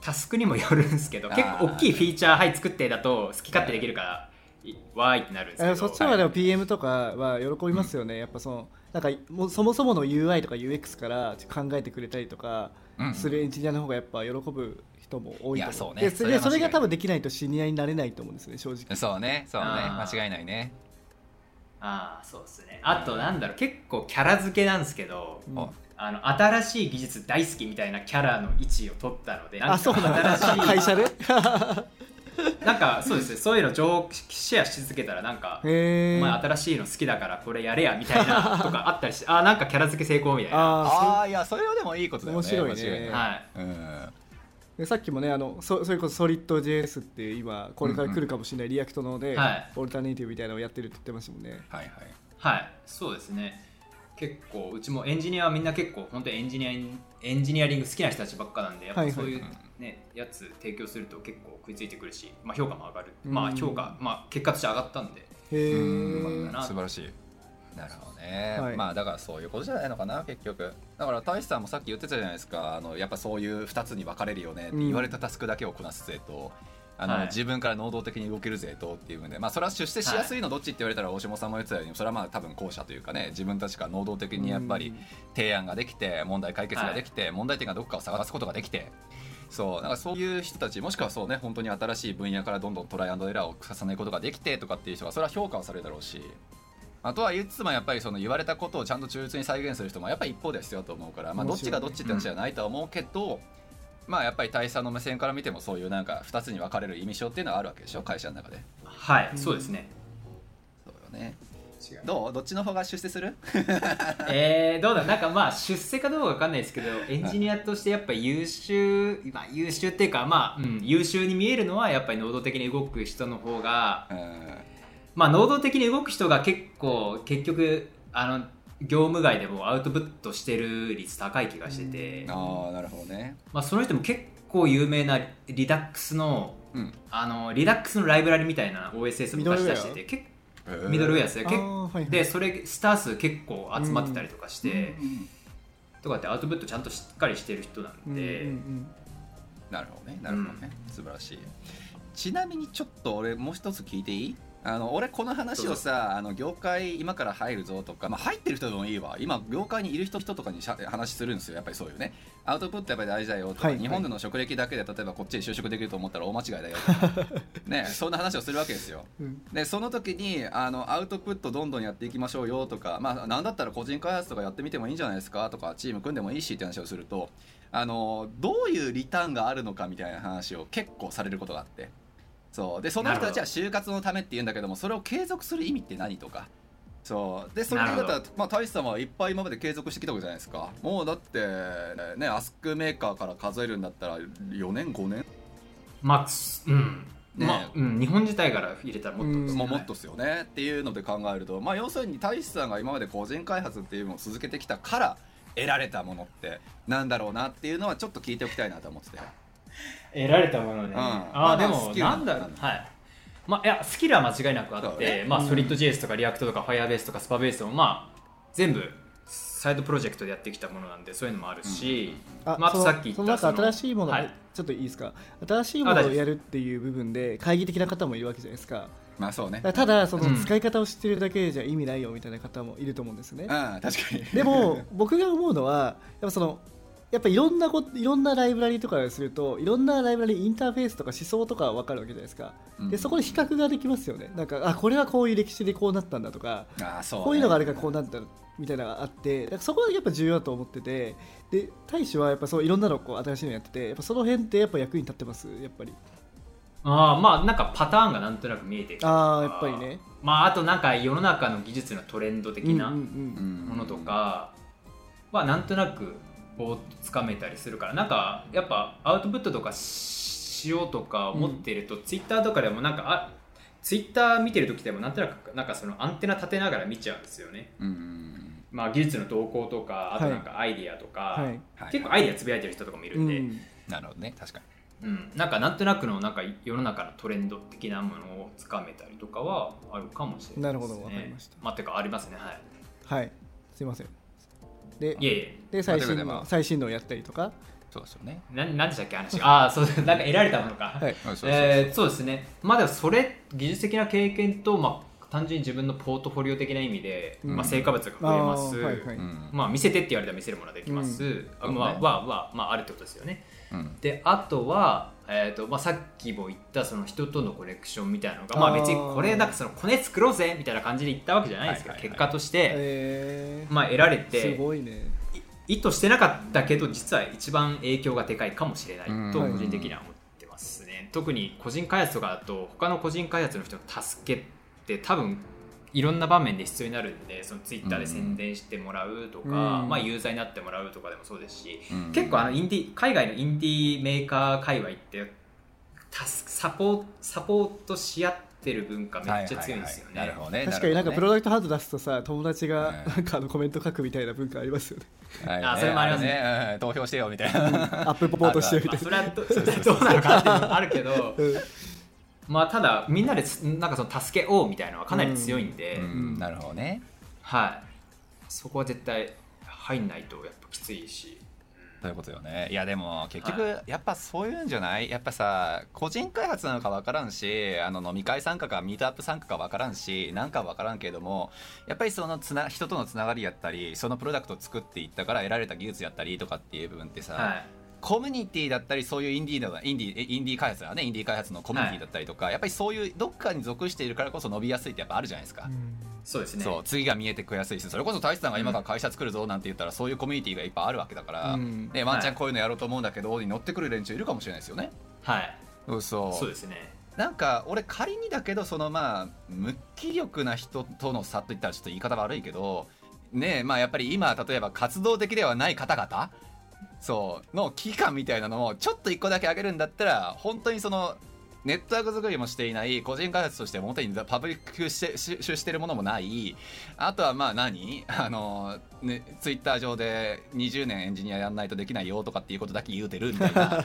タスクにもよるんですけど結構大きいフィーチャーはい作ってだと好き勝手できるからいわーいってなるんですけえどそっちはでも PM とかは喜びますよね、やっぱそのなんかもうそもそもの UI とか UX から考えてくれたりとかうんするエンジニアの方がやっぱ喜ぶ人も多いと思いやそうね。でそれそれが多分できないとシニアになれないと思うんですね正直。そうねそうね。間違いないね。ああそうですね。あとなんだろう結構キャラ付けなんですけど、うんああの新しい技術大好きみたいなキャラの位置を取ったのでなんかあそうなんだ。新しい会社で？なんかそうですね。そういうの上シェアし続けたらなんかお前新しいの好きだからこれやれやみたいな とかあったりしてあなんかキャラ付け成功みたいな。あああいやそれはでもいいことだよね。面白いね。はい。うん。あでさっきもねあのそそれこそソリッド JS っていう今これから来るかもしれない React ので、はい。 alternative みたいなのをやってるって言ってましたもんね。はいはい。はい。そうですね結構うちもエンジニアはみんな結構本当にエンジニアエンジニアリング好きな人たちばっかなんでやっはいはいぱそういうね、やつ提供すると結構食いついてくるし、まあ、評価も上がる、うん。まあ評価、まあ、結果として上がったんで。へえうんな素晴らしい。なるほどね、はい。まあだからそういうことじゃないのかな結局。だから大志さんもさっき言ってたじゃないですか。あのやっぱそういう2つに分かれるよねって言われたタスクだけをこなす勢と、あのはい。自分から能動的に動ける勢とっていうので、まあ、それは出世しやすいのどっちって言われたら大下さんも言ってたようにそれはまあ多分後者というかね自分たちが能動的にやっぱり提案ができて問題解決ができて、問題点がどこかを探すことができてそう。なんかそういう人たちもしくはそうね本当に新しい分野からどんどんトライアンドエラーを重ねることができてとかっていう人はそれは評価をされるだろうし。あとは言いつつもやっぱりその言われたことをちゃんと忠実に再現する人もやっぱり一方では必要だと思うから、まあ、どっちがどっちって話じゃないとは思うけど、まあやっぱり大佐の目線から見てもそういうなんか2つに分かれる意味書っていうのはあるわけでしょ？会社の中で。はい、そうですね。そうよね。どう？どっちの方が出世する？えー、どうだ？なんかまあ出世かどうかわかんないですけどエンジニアとしてやっぱ優秀、まあ、優秀っていうかまあ、うん、優秀に見えるのはやっぱり能動的に動く人の方がうん。まあ能動的に動く人が結構結局あの業務外でもアウトプットしてる率高い気がしてて、ああなるほどね。まあ、その人も結構有名なリダックスのうん。あのリダックスのライブラリみたいな OSS を昔出してて結ミドルウェアですよ。あ結ーはいはい。でそれスター数結構集まってたりとかして、うんとかってアウトプットちゃんとしっかりしてる人なんうんで、うんうん。なるほどねなるほどね、素晴らしい。ちなみにちょっと俺もう一つ聞いていい？あの俺この話をさあの業界今から入るぞとか、まあ、入ってる人でもいいわ。今業界にいる人人とかにしゃ話するんですよやっぱりそういうね。アウトプットやっぱり大事だよとか、はい日本での職歴だけで例えばこっちに就職できると思ったら大間違いだよとか ねそんな話をするわけですよ。うん。でその時にあのアウトプットどんどんやっていきましょうよとか、まあ、なんだったら個人開発とかやってみてもいいんじゃないですかとかチーム組んでもいいしって話をするとあのどういうリターンがあるのかみたいな話を結構されることがあってそう。でその人たちは就活のためって言うんだけどもそれを継続する意味って何とか。そう。でそれで言うとなるほまあ大志さんはいっぱい今まで継続してきたわけじゃないですか。もうだってねアスクメーカーから数えるんだったら4年5年？まあすうん、ね。まあ、うん、日本自体から入れたらもっとね、もうもっとですよね。っていうので考えると、まあ、要するに大志さんが今まで個人開発っていうのを続けてきたから得られたものってなんだろうなっていうのはちょっと聞いておきたいなと思ってたよ得られたものね、ん。あまああでもなんだ。ろうはい。まあいやスキルは間違いなくあって、そうね。まあ、うん。 Solid JS とか React とか Firebase とか Supabase もまあ全部サイドプロジェクトでやってきたものなんでそういうのもあるし、あまあ、あそのとさっき言そのった中新しいもの、はい。ちょっといいですか？新しいものをやるっていう部分で懐疑的な方もいるわけじゃないですか。まあそうね。ただそのうん。使い方を知ってるだけじゃ意味ないよみたいな方もいると思うんですね、うん確かに。でも僕が思うのはやっぱそのやっぱいろんなこといろんなライブラリとかをするといろんなライブラリインターフェースとか思想とかは分かるわけじゃないですか、うん。でそこで比較ができますよね。なんかあこれはこういう歴史でこうなったんだとかああそう。ねこういうのがあるからこうなったみたいなのがあってだからそこはやっぱ重要だと思っててで大使はやっぱそういろんなのこう新しいのやっててやっぱその辺ってやっぱ役に立ってます？やっぱり。ああまあなんかパターンがなんとなく見えてきた。ああやっぱりね。まああとなんか世の中の技術のトレンド的なものとかはなんとなくぼーっとつかめたりするからなんかやっぱアウトプットとかしようとか思ってると、ツイッターとかでもなんかあツイッター見てる時でもなんとなくなんかそのアンテナ立てながら見ちゃうんですよね。うんまあ技術の動向とかあとなんかアイディアとか、はい。はい。結構アイディアつぶやいてる人とかもいるんで、うん。なるほどね確かに。うん、なんかなんとなくのなんか世の中のトレンド的なものをつかめたりとかはあるかもしれないです、ね。なるほどわかりました。まあてかありますねはい。はい。すいませんでいえいえ。で最新の最新のをやったりとかそうですよねななんでしたっけ話ああそう なんか得られたものか。はいえーそうですね。まあでもそれ技術的な経験とまあ単純に自分のポートフォリオ的な意味で、うんまあ成果物が増えます。あーはいはいうんまあ見せてって言われたら見せるものはできます。あうんまあねははまああるってことですよね。うん。であとは、えーとまあ、さっきも言ったその人とのコネクションみたいなのがまあ別にこれなんかそのコネ作ろうぜみたいな感じで言ったわけじゃないですけど、はいはいはい。結果として、えー。まあ、得られすてごいね。い意図してなかったけど実は一番影響がでかいかもしれないとうん。個人的には思ってますね、特に個人開発とかだと他の個人開発の人の助けって多分いろんな場面で必要になるんでそのツイッターで宣伝してもらうとか、うん。まあ、ユーザーになってもらうとかでもそうですし、うん。結構あのインディ海外のインディーメーカー界隈ってタスサポーサポートし合ってる文化めっちゃ強いんですよね。はいはいはいなるほどね。確かになんかプロロダクトハード出すとさ友達がはいなん。かあのコメント書くみたいな文化ありますよね。あそれもありますね。ねうん。投票してよみたいな。アップポポートしてるみまあ、たいそれはど どうなのかっていうのもあるけどまあただみんなでつなんかその助け合おうみたいなのはかなり強いんで、うん。なるほどね。はい。そこは絶対入んないとやっぱきついし。そういうことよね。いやでも結局やっぱそういうんじゃない？やっぱさ個人開発なのか分からんしあの飲み会参加かミートアップ参加か分からんしなんか分からんけれどもやっぱりそのつな人とのつながりやったりそのプロダクトを作っていったから得られた技術やったりとかっていう部分ってさ、はいコミュニティだったりそういうインディーのインディーインディー開発だね。インディー開発のコミュニティだったりとか、やっぱりそういうどっかに属しているからこそ伸びやすいってやっぱあるじゃないですか、そうですね。そう次が見えてくやすいしそれこそ大志さんが今から会社作るぞなんて言ったら、そういうコミュニティがいっぱいあるわけだから、うん。ね、ワンチャンこういうのやろうと思うんだけど、に乗ってくる連中いるかもしれないですよね。はい。そうそうそうですね。なんか俺仮にだけどそのまあ無気力な人との差といったらちょっと言い方悪いけどねえまあやっぱり今例えば活動的ではない方々そうの危機感みたいなのをちょっと1個だけ上げるんだったら本当にそのネットワーク作りもしていない個人開発として表にパブリックしてしししてるものもない。あとはまあ何？あの、ね、ツイッター上で20年エンジニアやんないとできないよとかっていうことだけ言うてるみたいな。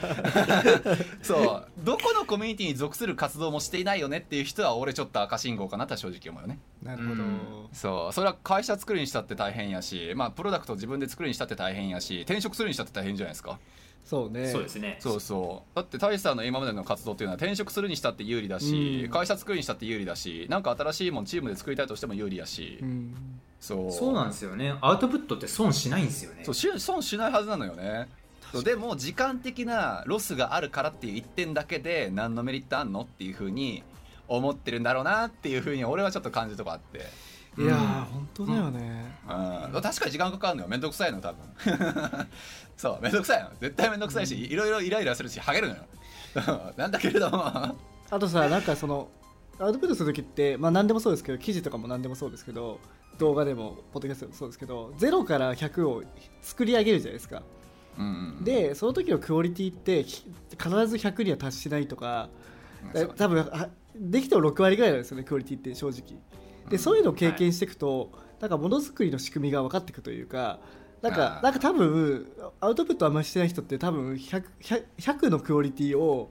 そう。どこのコミュニティに属する活動もしていないよねっていう人は俺ちょっと赤信号かなとは正直思うよね。なるほど、うん。そう。それは会社作るにしたって大変やしまあプロダクトを自分で作るにしたって大変やし転職するにしたって大変じゃないですかそうね。そうですね。そうそう。だって大志さんの今までの活動っていうのは転職するにしたって有利だし、うん。会社作るにしたって有利だしなんか新しいもんチームで作りたいとしても有利やし、うん。そう。そうなんですよね。アウトプットって損しないんですよね。そうし損しないはずなのよね。そうでも時間的なロスがあるからっていう一点だけで何のメリットあんのっていうふうに思ってるんだろうなっていうふうに俺はちょっと感じるとこあって、いやー本当だよね、うん、確かに時間かかるのよ。めんどくさいの多分。そうめんどくさいの。絶対めんどくさいし、いろいろイライラするしハゲるのよ。なんだけれども。あとさなんかそのアウトプットする時ってまあ何でもそうですけど記事とかも何でもそうですけど動画でもポッドキャストでもそうですけど0から100を作り上げるじゃないですか。うんうんでその時のクオリティってひ必ず100には達しないとかうん多分あできても6割ぐらいなんですよねクオリティって正直でそういうのを経験していくと、なんかものづくりの仕組みが分かっていくというかなんかなんか多分アウトプットあんまりしてない人って多分 100, 100, 100のクオリティを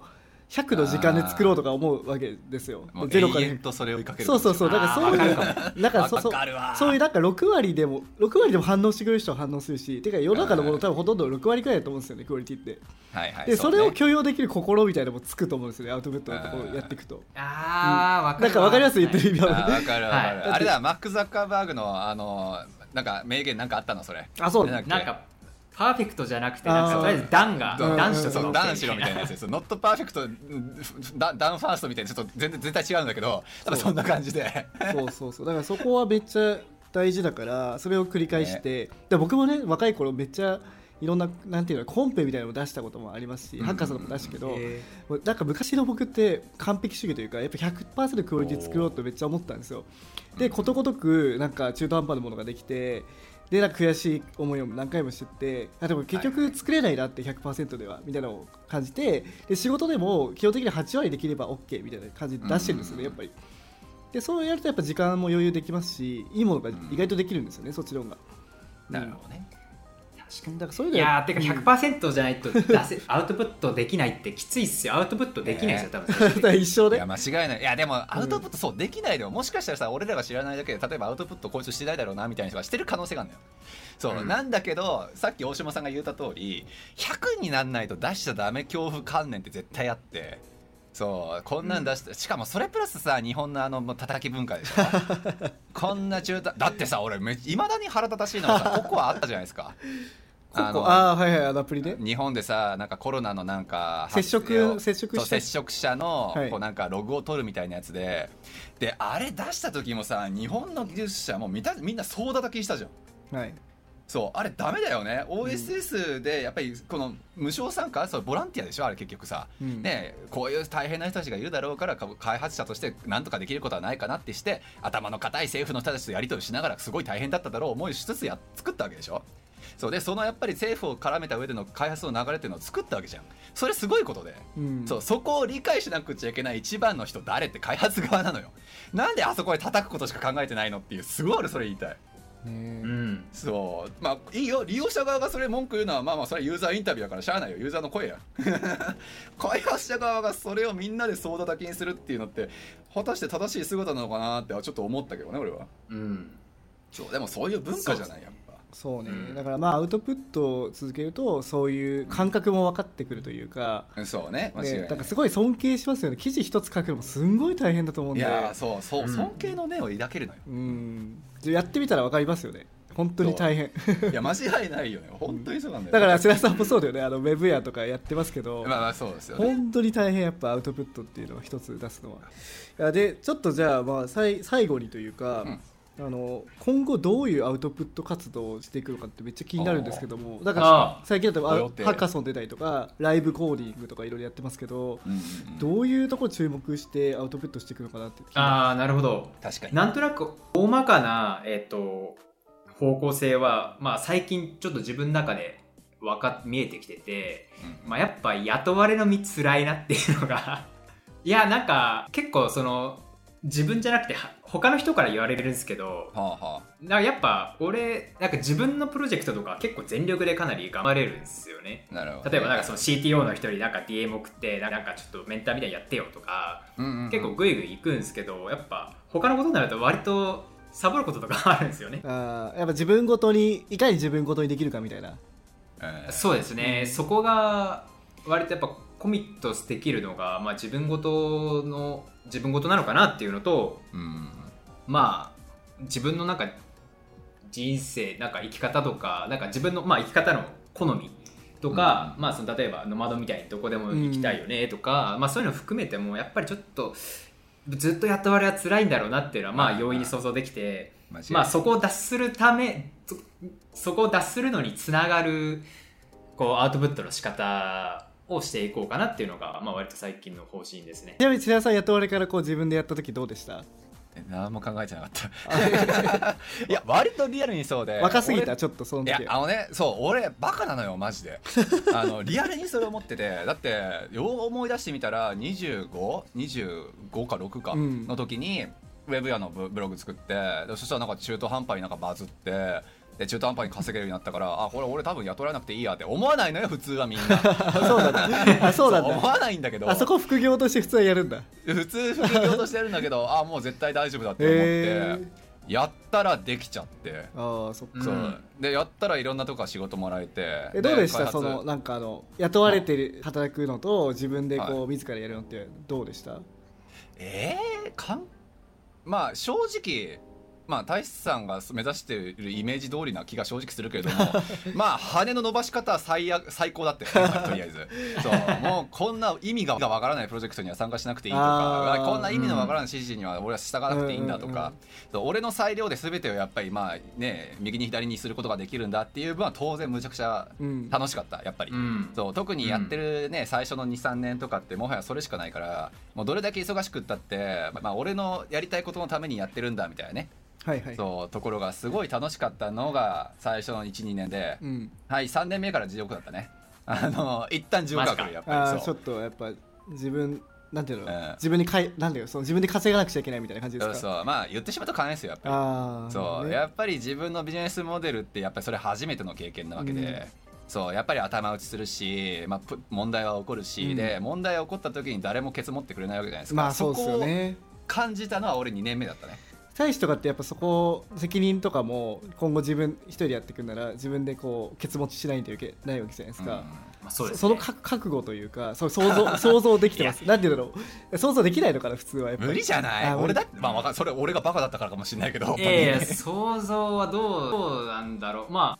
100の時間で作ろうとか思うわけですよ。ゼロからとそれを追いかける。そうそうそう。だからそういうなんかそそそういうなんか6割でも6割でも反応してくれる人は反応するしてか世の中のもの多分ほとんど6割くらいだと思うんですよねクオリティって。はいはい。でそ,、れを許容できる心みたいなのもつくと思うんですよねアウトプットのところやっていくと。ああわかるなんかわかります言ってる意味は、わかるわかる、はい。あれだ。マック・ザッカーバーグのあのなんか名言なんかあったの？それ。あそう。なんかパーフェクトじゃなくてなんかとりあえず段が男子とか。男子のみたいなやつですノットパーフェクトダダウンファーストみたいなちょっと全然絶対違うんだけど多分そんな感じで。そうそうそう。だからそこはめっちゃ大事だからそれを繰り返して、で僕もね若い頃めっちゃいろんななんていうのコンペみたいなのを出したこともありますし、うん。ハッカーさんも出したけど、なんか昔の僕って完璧主義というかやっぱ100%クオリティ作ろうとめっちゃ思ったんですよ。でことごとくなんか中途半端なものができてでなんか悔しい思いを何回もしてってあでも結局作れないなって100%ではみたいなのを感じてで仕事でも基本的に8割できれば OK みたいな感じで出してるんですよね、うん。やっぱり。でそうやるとやっぱ時間も余裕できますしいいものが意外とできるんですよね、そっちの方が。なるほどね確かだからそういうにいのやーてか100%じゃないと出せ アウトプットできないってきついっすよ。アウトプットできないですよ多分。一生で。いや間違いない。いやでもアウトプットそうできないでももしかしたらさ俺らが知らないだけで例えばアウトプットこいつしてないだろうなみたいな人がしてる可能性があるのよ。そう、うん。なんだけどさっき大島さんが言った通り100になんないと出しちゃダメ恐怖観念って絶対あってそうこんなん出して、しかもそれプラスさ日本のあの叩き文化でしょ？こんな中途だってさ俺いまだに腹立たしいのはさココアあったじゃないですか。ここあのあはいはいあのアプリね日本でさなんかコロナのなんか接触接触接触者のはい。こうなんかログを取るみたいなやつで、であれ出した時もさ日本の技術者もみたみんな総叩きしたじゃん。はいそうあれダメだよね。OSS でやっぱりこの無償参加？そうボランティアでしょ？あれ結局さ、うん。ねこういう大変な人たちがいるだろうからか開発者として何とかできることはないかなってして頭の固い政府の人たちとやり取りしながらすごい大変だっただろう思いしつつや作ったわけでしょ？そうでそのやっぱり政府を絡めた上での開発の流れっていうのを作ったわけじゃん。それすごいことで、うん。そうそこを理解しなくちゃいけない一番の人誰って開発側なのよ。なんであそこで叩くことしか考えてないのっていうすごい俺それ言いたい。ねうん。そう。まあいいよ。利用者側がそれ文句言うのはまあまあそれはユーザーインタビューだからしゃあないよ。ユーザーの声や。開発者側がそれをみんなで総叩きにするっていうのって果たして正しい姿なのかなってちょっと思ったけどね俺は。うん。そうでもそういう文化じゃないやっぱ。そうね、うん。だからまあアウトプットを続けるとそういう感覚も分かってくるというか、そうね間違ない。だからすごい尊敬しますよね。記事一つ書くのもすんごい大変だと思うんで。いやーそうそう、うん。尊敬の念を抱けるのよ。うんやってみたら分かりますよね。本当に大変。いや間違いないよね。本当にそうなんだよ。だから白さんもそうだよね。あのウェブやとかやってますけど、まあまあそうですよね。本当に大変やっぱアウトプットっていうのを一つ出すのは。いやでちょっとじゃあまあさい最後にというか、うんあの今後どういうアウトプット活動をしていくのかってめっちゃ気になるんですけどもだかあら最近だとハッカソン出たりとかライブコーディングとかいろいろやってますけど、うんうんうんどういうところ注目してアウトプットしていくのかなってああなるほど。確かに。なんとなく大まかな、えっと方向性は、まあ、最近ちょっと自分の中でわか見えてきてて、うんまあ、やっぱ雇われの道つらいなっていうのが。いやなんか結構その自分じゃなくては他の人から言われるんですけどはあはだからやっぱ俺なんか自分のプロジェクトとか結構全力でかなり頑張れるんですよね。あなるほど。例えばなんかその CTO の人になんか DM 送ってなんかちょっとメンターみたいにやってよとかうんうんうん。結構グイグイ行くんですけどやっぱ他のことになると割とサボることとかあるんですよね。あーやっぱ自分ごとにいかに自分ごとにできるかみたいな。うんそうですね、そこが割とやっぱコミットできるのが、まあ、自分ごとの自分ごとなのかなっていうのとうん。まあ自分のなんか人生なんか生き方とかなんか自分の、まあ、生き方の好みとか、まあ、その例えばノマドみたいにどこでも行きたいよねとか、まあ、そういうの含めてもやっぱりちょっとずっと雇われは辛いんだろうなっていうのはまあまあ容易に想像できて、まあ、そこを脱するためそそこを脱するのにつながるこうアウトプットの仕方をしていこうかなっていうのが、まあ、割と最近の方針ですね。ち。なみに千田さん雇われからこう自分でやった時どうでした？え何も考えてなかった。いや割とリアルにそうで。若すぎた俺ちょっとそのいや時あのねそう俺バカなのよマジで。あのリアルにそれ思っててだってよう思い出してみたら2525か6かうん。の時に、ウェブ屋のブブログ作ってでそしたらなんか中途半端になんかバズってで中途半端に稼げるようになったからあこれ俺多分雇われなくていいやって思わないのよ普通はみんな。そうなんだあそうなんだ。思わないんだけど。あそこ副業として普通はやるんだ。普通副業としてやるんだけどあもう絶対大丈夫だって思って、へやったらできちゃって、ああそっか、う。んでやったらいろんなとこから仕事もらえてえどうでした？そのなんかあの雇われてる働くのと自分でこう、自らやるのってどうでした？えー、かんまあ正直まあ大志さんが目指しているイメージ通りな気が正直するけれども まあ羽の伸ばし方は最悪最高だったよねとりあえず。そう。もうこんな意味がわからないプロジェクトには参加しなくていいとかこんな意味のわからない指示には俺は従わなくていいんだとうんうんうん。か、そう。俺の裁量で全てをやっぱりまあね右に左にすることができるんだっていう分は当然むちゃくちゃうん楽しかったやっぱり、うん。そう。特にやってるね、最初の23年とかってもはやそれしかないからもうどれだけ忙しくったって、まあ、俺のやりたいことのためにやってるんだみたいなね、はいはい。そうところがすごい楽しかったのが最初の12年で、うん、はい3年目から地獄だったね。あの一旦地獄が来るやっぱああちょっとやっぱ自分なんていうの、うん。自分にかいなんていうの？その自分で稼がなくちゃいけないみたいな感じですそうかそう。まあ言ってしまうと金ですよやっぱり。そう、ね。やっぱり自分のビジネスモデルってやっぱりそれ初めての経験なわけで、うん。そう。やっぱり頭打ちするし、まあ、ぷ問題は起こるし、うん。で問題が起こった時に誰もケツ持ってくれないわけじゃないですか、まあそうですよね。そこを感じたのは俺2年目だったね大使とかってやっぱそこ責任とかも今後自分一人でやっていくんなら自分でこうケツ持ちしないといけないわけじゃないですか、まあ、そうです、そね、のか覚悟というかそう想像 想像できてます。なんていうんだろう。想像できないのかな普通はやっぱり。無理じゃない。あ俺だってまあわかんそれ俺がバカだったからかもしれないけど。本当にいやいや想像はどうどうなんだろう。まあ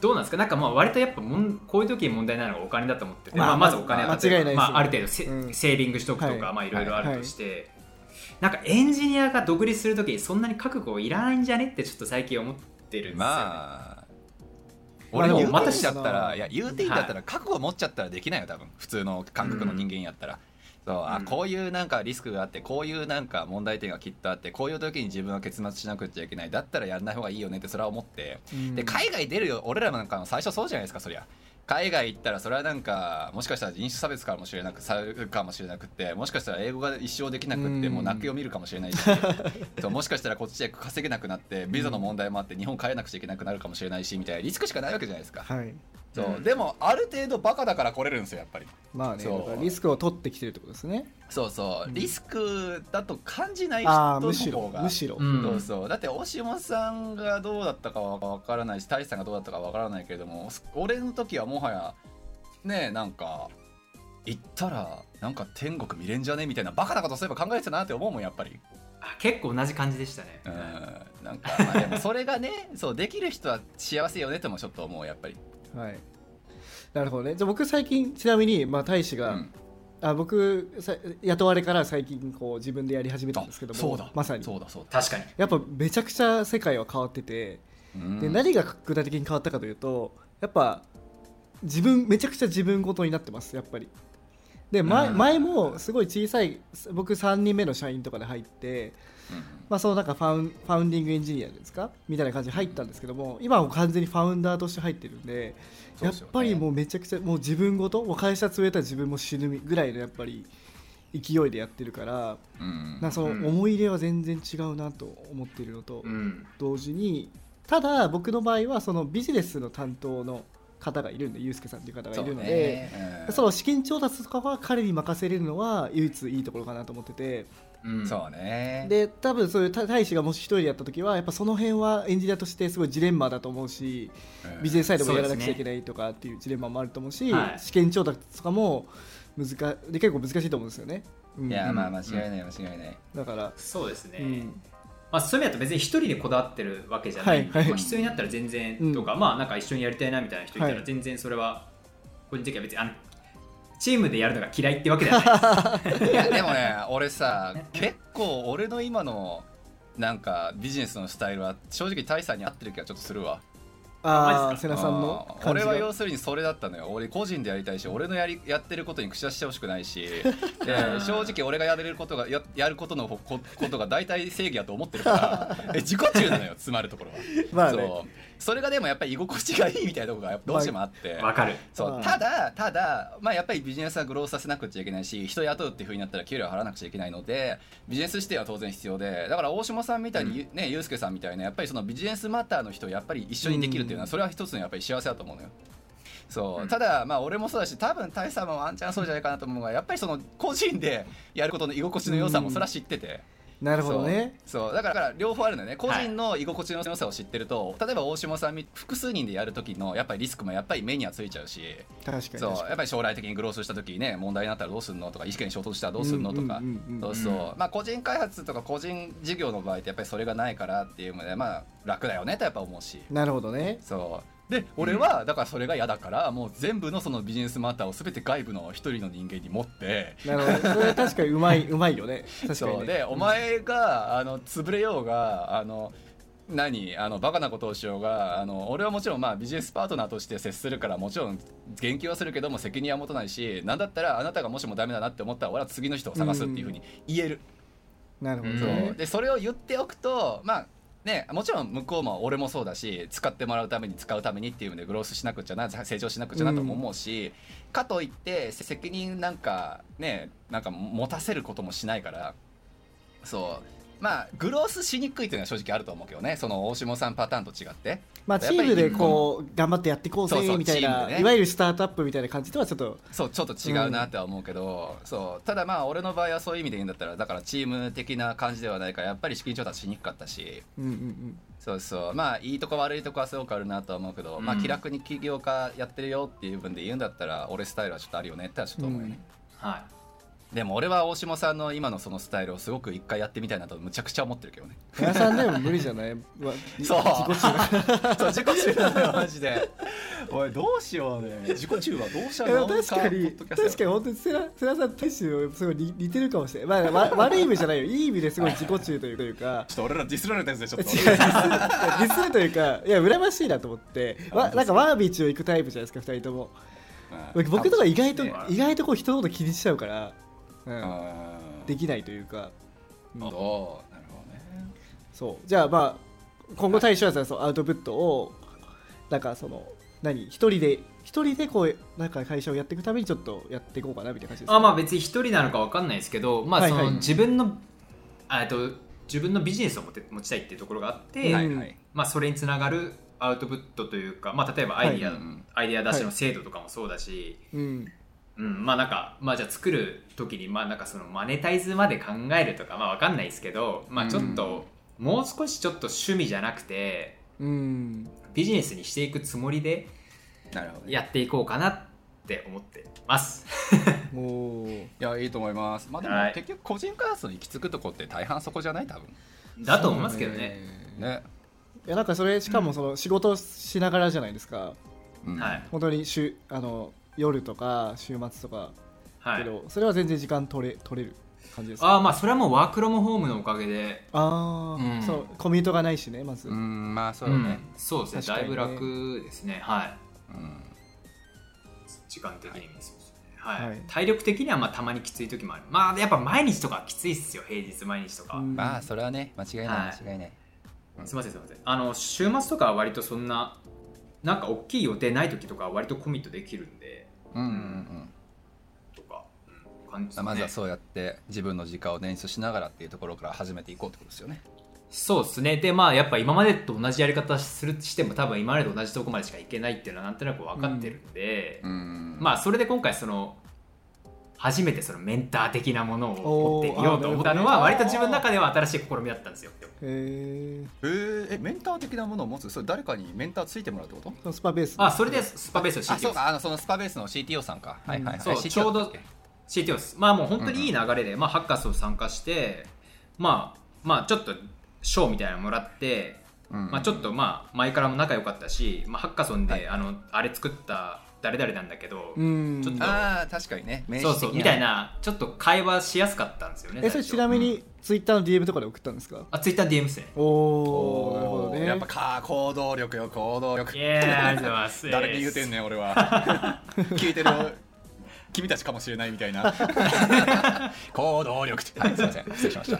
どうなんですか？なんかまあ割とやっぱもんこういう時に問題なのがお金だと思ってて、まあまあ、まずお金はまあ間違いないですよまあ、ある程度セ,、うん。セービングしとくとか、はい。まあいろいろあるとして、なんかエンジニアが独立する時にそんなに覚悟いらないんじゃねってちょっと最近思ってるんですよ、ね、まあ俺言うまたていいんだったまあらいや言うていいんだったら覚悟持っちゃったらできないよ多分普通の感覚の人間やったら、そうあうん。こういうなんかリスクがあってこういうなんか問題点がきっとあってこういう時に自分は結末しなくちゃいけない。だったらやらない方がいいよねってそれは思って、うん。で海外出るよ俺らなんかの最初そうじゃないですかそりゃ海外行ったらそれはなんかもしかしたら人種差別かもしれなくされるかもしれなくってもしかしたら英語が一生できなくってうんもう泣きを見るかもしれないし もしかしたらこっちで稼げなくなってビザの問題もあって日本帰らなくちゃいけなくなるかもしれないしみたい。なリスクしかないわけじゃないですか。はいそう、うん。でもある程度バカだから来れるんですよやっぱり。まあねリスクを取ってきてるってことですね。そうそう、うん。リスクだと感じない人のしろ方がむしろ、うん。そうそう。だって大島さんがどうだったかは分からないし大志さんがどうだったかは分からないけれども俺の時はもはやねえなんか行ったらなんか天国見れんじゃねみたいなバカなことそういえば考えてたなって思うもんやっぱり。あ結構同じ感じでしたね、うん。なんかまあでもそれがねそうできる人は幸せよねともちょっと思うやっぱり、はい。なるほどね。じゃあ僕最近ちなみに、まあ、大使が、うん。あ僕さ雇われから最近こう自分でやり始めたんですけどもそうだ。まさに。そうだそうだ、確かに。やっぱめちゃくちゃ世界は変わってて、うん。で何が具体的に変わったかというとやっぱ自分めちゃくちゃ自分ごとになってますやっぱり。で前,、うん。前もすごい小さい僕3人目の社員とかで入って、まあ、そのなんかファウンファウンディングエンジニアですか？みたいな感じで入ったんですけども今はもう完全にファウンダーとして入ってるんでやっぱりもうめちゃくちゃもう自分ごともう会社潰れたら自分も死ぬぐらいのやっぱり勢いでやってるからうん。なその思い入れは全然違うなと思っているのと、うん。同時にただ僕の場合はそのビジネスの担当の方がいるんでユうスケさんという方がいるのでそ,、ね。の資金調達とかは彼に任せれるのは唯一いいところかなと思っててうん。そうね。で多分そういうた大使がもし一人でやった時はやっぱその辺はエンジニアとしてすごいジレンマだと思うしうん。ビジネスサイドもやらなくちゃいけないとかっていうジレンマもあると思うし、はい。試験調達とかも難で結構難しいと思うんですよね。うん。いやうん。まあ間違いない間違いない。だから、そうですね、うん。まあ、そういう意味だと別に一人でこだわってるわけじゃない。はいはい。まあ、必要になったら全然うん。とか、まあなんか一緒にやりたいなみたいな人いたはい。ら全然それは個人的には別にあのチームでやるのが嫌いってわけではない。で すいやでもね俺さ結構俺の今のなんかビジネスのスタイルは正直大佐に合ってる気がちょっとするわ。ああ瀬名さんの俺は要するにそれだったのよ。俺個人でやりたいし俺のやりやってることに口出してほしくないし。で正直俺がやれることがややることのこことが大体正義だと思ってるから。え自己中なのよ詰まるところは。まあね。そうそれがでもやっぱり居心地がいいみたいなところがやっぱどうしてもあって、わかる。そう。うん。ただただ、まあ、やっぱりビジネスはグロースさせなくちゃいけないし人雇うっていうふうになったら給料払わなくちゃいけないのでビジネス指定は当然必要でだから大島さんみたいに、ねユうスケさんみたいなやっぱりそのビジネスマターの人をやっぱり一緒にできるっていうのは、うん。それは一つのやっぱり幸せだと思うのよ。そう。うん。ただまあ俺もそうだし多分大佐もワンチャンそうじゃないかなと思うのがやっぱりその個人でやることの居心地の良さもそれは知ってて、なるほどね。そう。だから両方あるんだよね。個人の居心地の良さを知ってると、例えば大島さんみ複数人でやる時のやっぱりリスクもやっぱり目にはついちゃうし。確かに。そう。やっぱり将来的にグロースした時にね問題になったらどうするのとか意見に衝突したらどうするのとか。そうそう。まあ個人開発とか個人事業の場合ってやっぱりそれがないからっていうのでまあ楽だよねとやっぱ思うし。なるほどね。そうで俺はだからそれが嫌だからもう全部のそのビジネスマターを全て外部の一人の人間に持ってなるほど。それは確かにうまいうまいよね。確かでお前があの潰れようがあの何あのバカなことをしようがあの俺はもちろんまあビジネスパートナーとして接するからもちろん言及はするけども責任は持たないしなんだったらあなたがもしもダメだなって思ったら俺は次の人を探すっていうふうに言える、なるほどね。でそれを言っておくとまあね、もちろん向こうも俺もそうだし使ってもらうために使うためにっていうのでグロースしなくちゃな成長しなくちゃなとも思うし、かといって責任なんかねなんか持たせることもしないからそう。まあグロースしにくいっていうのは正直あると思うけどね。その大下さんパターンと違って。まあチームでこう頑張ってやっていこうぜそうそうみたいなね。いわゆるスタートアップみたいな感じとはちょっとそうちょっと違うなっては思うけど、そうただまあ俺の場合はそういう意味で言うんだったらだからチーム的な感じではないからやっぱり資金調達しにくかったし。うんうんうん。そうそう。まあいいとこ悪いとこはすごくあるなとは思うけど、まあうん。気楽に起業家やってるよっていう分で言うんだったら俺スタイルはちょっとあるよねってはちょっと思うよね、はでも俺は大下さんの今のそのスタイルをすごく一回やってみたいなとむちゃくちゃ思ってるけどね。皆さんでも無理じゃない。わそう。自己中。そう自己中なのよマジで。おいどうしようね。自己中はどうしよう。でも確かに確かに本当に世良さんとテッシュすごい似似てるかもしれない、まあ、わ悪い意味じゃないよ。いい意味ですごい自己中というか。ちょっと俺らディスられたやつでちょっと。違うディスるというかいや羨ましいなと思って。わなんかワービーチを行くタイプじゃないですか2人とも。うん僕とか意外とね。意外とこう人のこと気にしちゃうから、うん。うんできないというか、うん。そうなるほどね。そう。じゃあまあ今後大将はそのアウトプットをなんかその何？一人で一人でこうなんか会社をやっていくためにちょっとやっていこうかなみたいな感じですか？あまあ別に一人なのかわかんないですけど、まあそのはい。はい自分のあえっと自分のビジネスを持って持ちたいっていうところがあって、うん。はいはい。まあそれにつながるアウトプットというか、まあ、例えばアイディア、はい。うんアイディア出しの精度とかもそうだし、うんうん、まあなんか、まあじゃあ作る時に、まあなんかそのマネタイズまで考えるとか、まあわかんないですけど、まあちょっと、もう少しちょっと趣味じゃなくて、うん。ビジネスにしていくつもりでなるほどね。やっていこうかなって思ってます。もういやいいと思います。まあでも、はい。結局個人開発の行き着くとこって大半そこじゃない？多分。だと思いますけどね。ね、いやなんかそれしかもその仕事しながらじゃないですか。うん。はい。本当に週あの夜とか週末とかはい。けど、それは全然時間取れ取れる感じですああ、まあそれはもうワークロムホームのおかげで、あー、うんそうコミュートがないしねまず、うんまあそううんだね、そうですね。だいぶ楽ですね。はい。うん時間的にもそうですね。はい。はい体力的にはまあたまにきつい時もある。まあやっぱ毎日とかきついっすよ。平日毎日とか。うんまあそれはね間違いないはい間違いない、すみませんすみませんあの週末とかは割とそんななんか大きい予定ない時とかは割とコミットできるんでうんうんうんとか、うん、感じね。まずはそうやって自分の時間を捻出しながらっていうところから始めていこうってことですよね。そうですねでまあやっぱ今までと同じやり方するしても多分今までと同じとこまでしかいけないっていうのはなんとなく分かってるんで、うんまあそれで今回その初めてそのメンター的なものを持ってみようと思ったのは割と自分の中では新しい試みだったんですよ。へえーえメンター的なものを持つ？それ誰かにメンターついてもらうってこと？そのスパベースあそれでスパベースをあ CTO そうか。あのそのスパベースの CTO さんか、はいはいはい。そう CTO ちょうど CTO です。まあもう本当にいい流れで、まあ、ハッカスを参加してまあまあちょっと賞みたいなのもらって、うん。まあ、ちょっとまあ前からも仲良かったし、まあ、ハッカソンで、はい。あのあれ作った誰々なんだけど、うん。ちょっとああ確かにね。名そうそうみたいなちょっと会話しやすかったんですよねえそれちなみにツイッターの DM とかで送ったんですか？あツイッター DM ですね。おおなるほどね。やっぱか行動力よ行動力。いやーありがとうございます。誰に言うてんねん俺は。聞いてる君たちかもしれないみたいな。行動力って。はいすいません。失礼しました。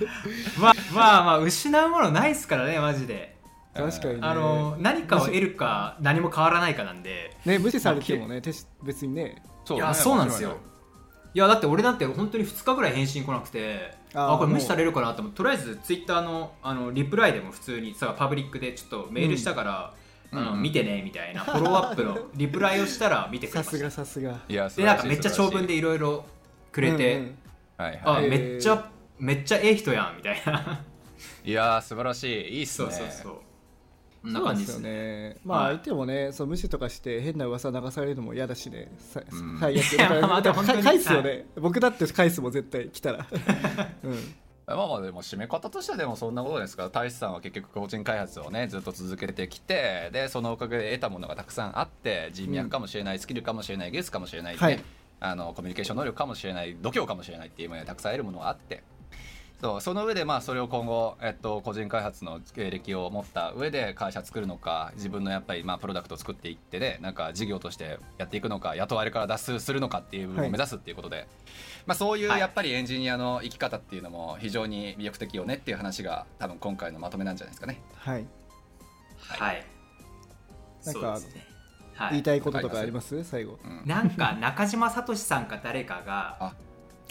まあまあまあ失うものないっすからねマジで確かにね。あの何かを得るか何も変わらないかなんで。ね無視されてもねてし別にね。そいやそうなんですよ。いやだって俺だって本当に2日ぐらい返信来なくてあこれ無視されるかなと思ってとりあえずツイッターのあのリプライでも普通にさパブリックでちょっとメールしたから、あのうん見てねみたいなフォローアップの リプライをしたら見てくれさます。したがさすが。いやでなんかめっちゃ長文でいろいろくれて、うんうん。あ、はいはい。えー。めっちゃめっちゃええ人やんみたいな。いやー素晴らしい。いいっすそうね。そうそうそうなんでよ感じですすね。ねまあはい。相手もねそう無視とかして変な噂流されるのも嫌だしね。さうん。最悪から。まあ返すよね。僕だって返すもん絶対来たら。うん。まあまあでも締め方としてはでもそんなことですか？ら大志さんは結局個人開発をねずっと続けてきてでそのおかげで得たものがたくさんあって人脈かもしれない、スキルかもしれない技術かもしれない、ねはい。あのコミュニケーション能力かもしれない度胸かもしれないっていうものがたくさん得るものがあってそうその上でまあそれを今後、えっと、個人開発の経歴を持った上で会社作るのか自分のやっぱりまあプロダクトを作っていってねなんか事業としてやっていくのか雇われから脱出するのかっていう部分を目指すっていうことで、まあ、そういうはい。やっぱりエンジニアの生き方っていうのも非常に魅力的よねっていう話が多分今回のまとめなんじゃないですかね。はい。はい、なんかね。はい。言いたいこととかあります？最後。うん。なんか中島聡さんか誰かが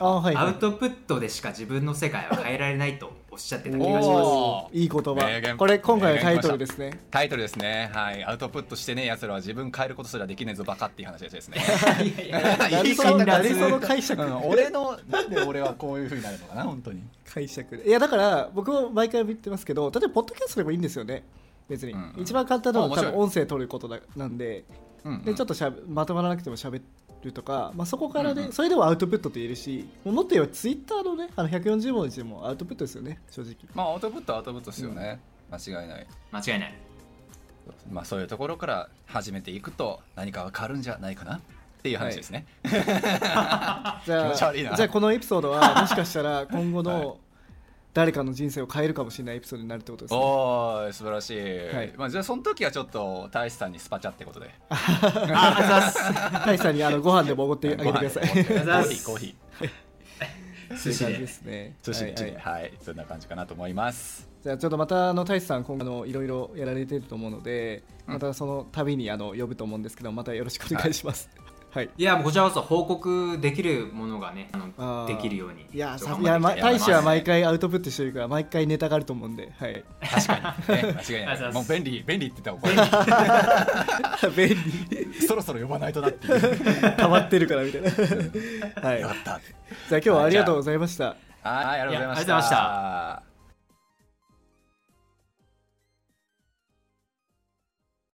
はいはい。アウトプットでしか自分の世界は変えられないとおっしゃってた気がします。いい言葉。これ今回のタイトルですね。タイトルですね、はい、アウトプットしてねえやつらは自分変えることすらできねえぞバカっていう話ですね。いやいやな りそうなりそうの解釈。う ん俺のなんで俺はこういうふうになるのかな本当に。解釈。でいやだから僕も毎回言ってますけど例えばポッドキャストでもいいんですよね。別に、うんうん。一番簡単なのは多分音声取ることだなんで。うんうん。でちょっとしゃべまとまらなくても喋るとか、まあ、そこからね、うんうん。それでもアウトプットと言えるしもっと言えばツイッターのねあの140文字でもアウトプットですよね正直。まあアウトプットはアウトプットですよね、間違いない。間違いない。まあそういうところから始めていくと何かが変わるんじゃないかな？っていう話ですね。じゃ 気持ちあじゃあこのエピソードはもしかしたら 今後はい。の誰かの人生を変えるかもしれないエピソードになるってことですね。おー素晴らしい、はい。まあ、じゃあその時はちょっと大志さんにスパチャってことで。あざいます。タイさんにあのご飯でもおごってあげてくださいコーヒーコーヒー。寿司ですね。寿司はいはい。はい、そんな感じかなと思います。じゃあちょっとまたあの大志さん今後いろいろやられてると思うのでうん。またその度にあの呼ぶと思うんですけどまたよろしくお願いします、はい。いやもうこちらこそ報告できるものがねあのできるように。いやさいや、ま、大使は毎と回アウトプットしてるから毎回ネタがあると思うんで、はい、確かに、ね、間違いない。もう便利便利って言ったら怒便利。るそろそろ呼ばないとなっていう。溜まってるからみたいな。はい。よかった。じゃあ今日はありがとうございました。はいありがとうございました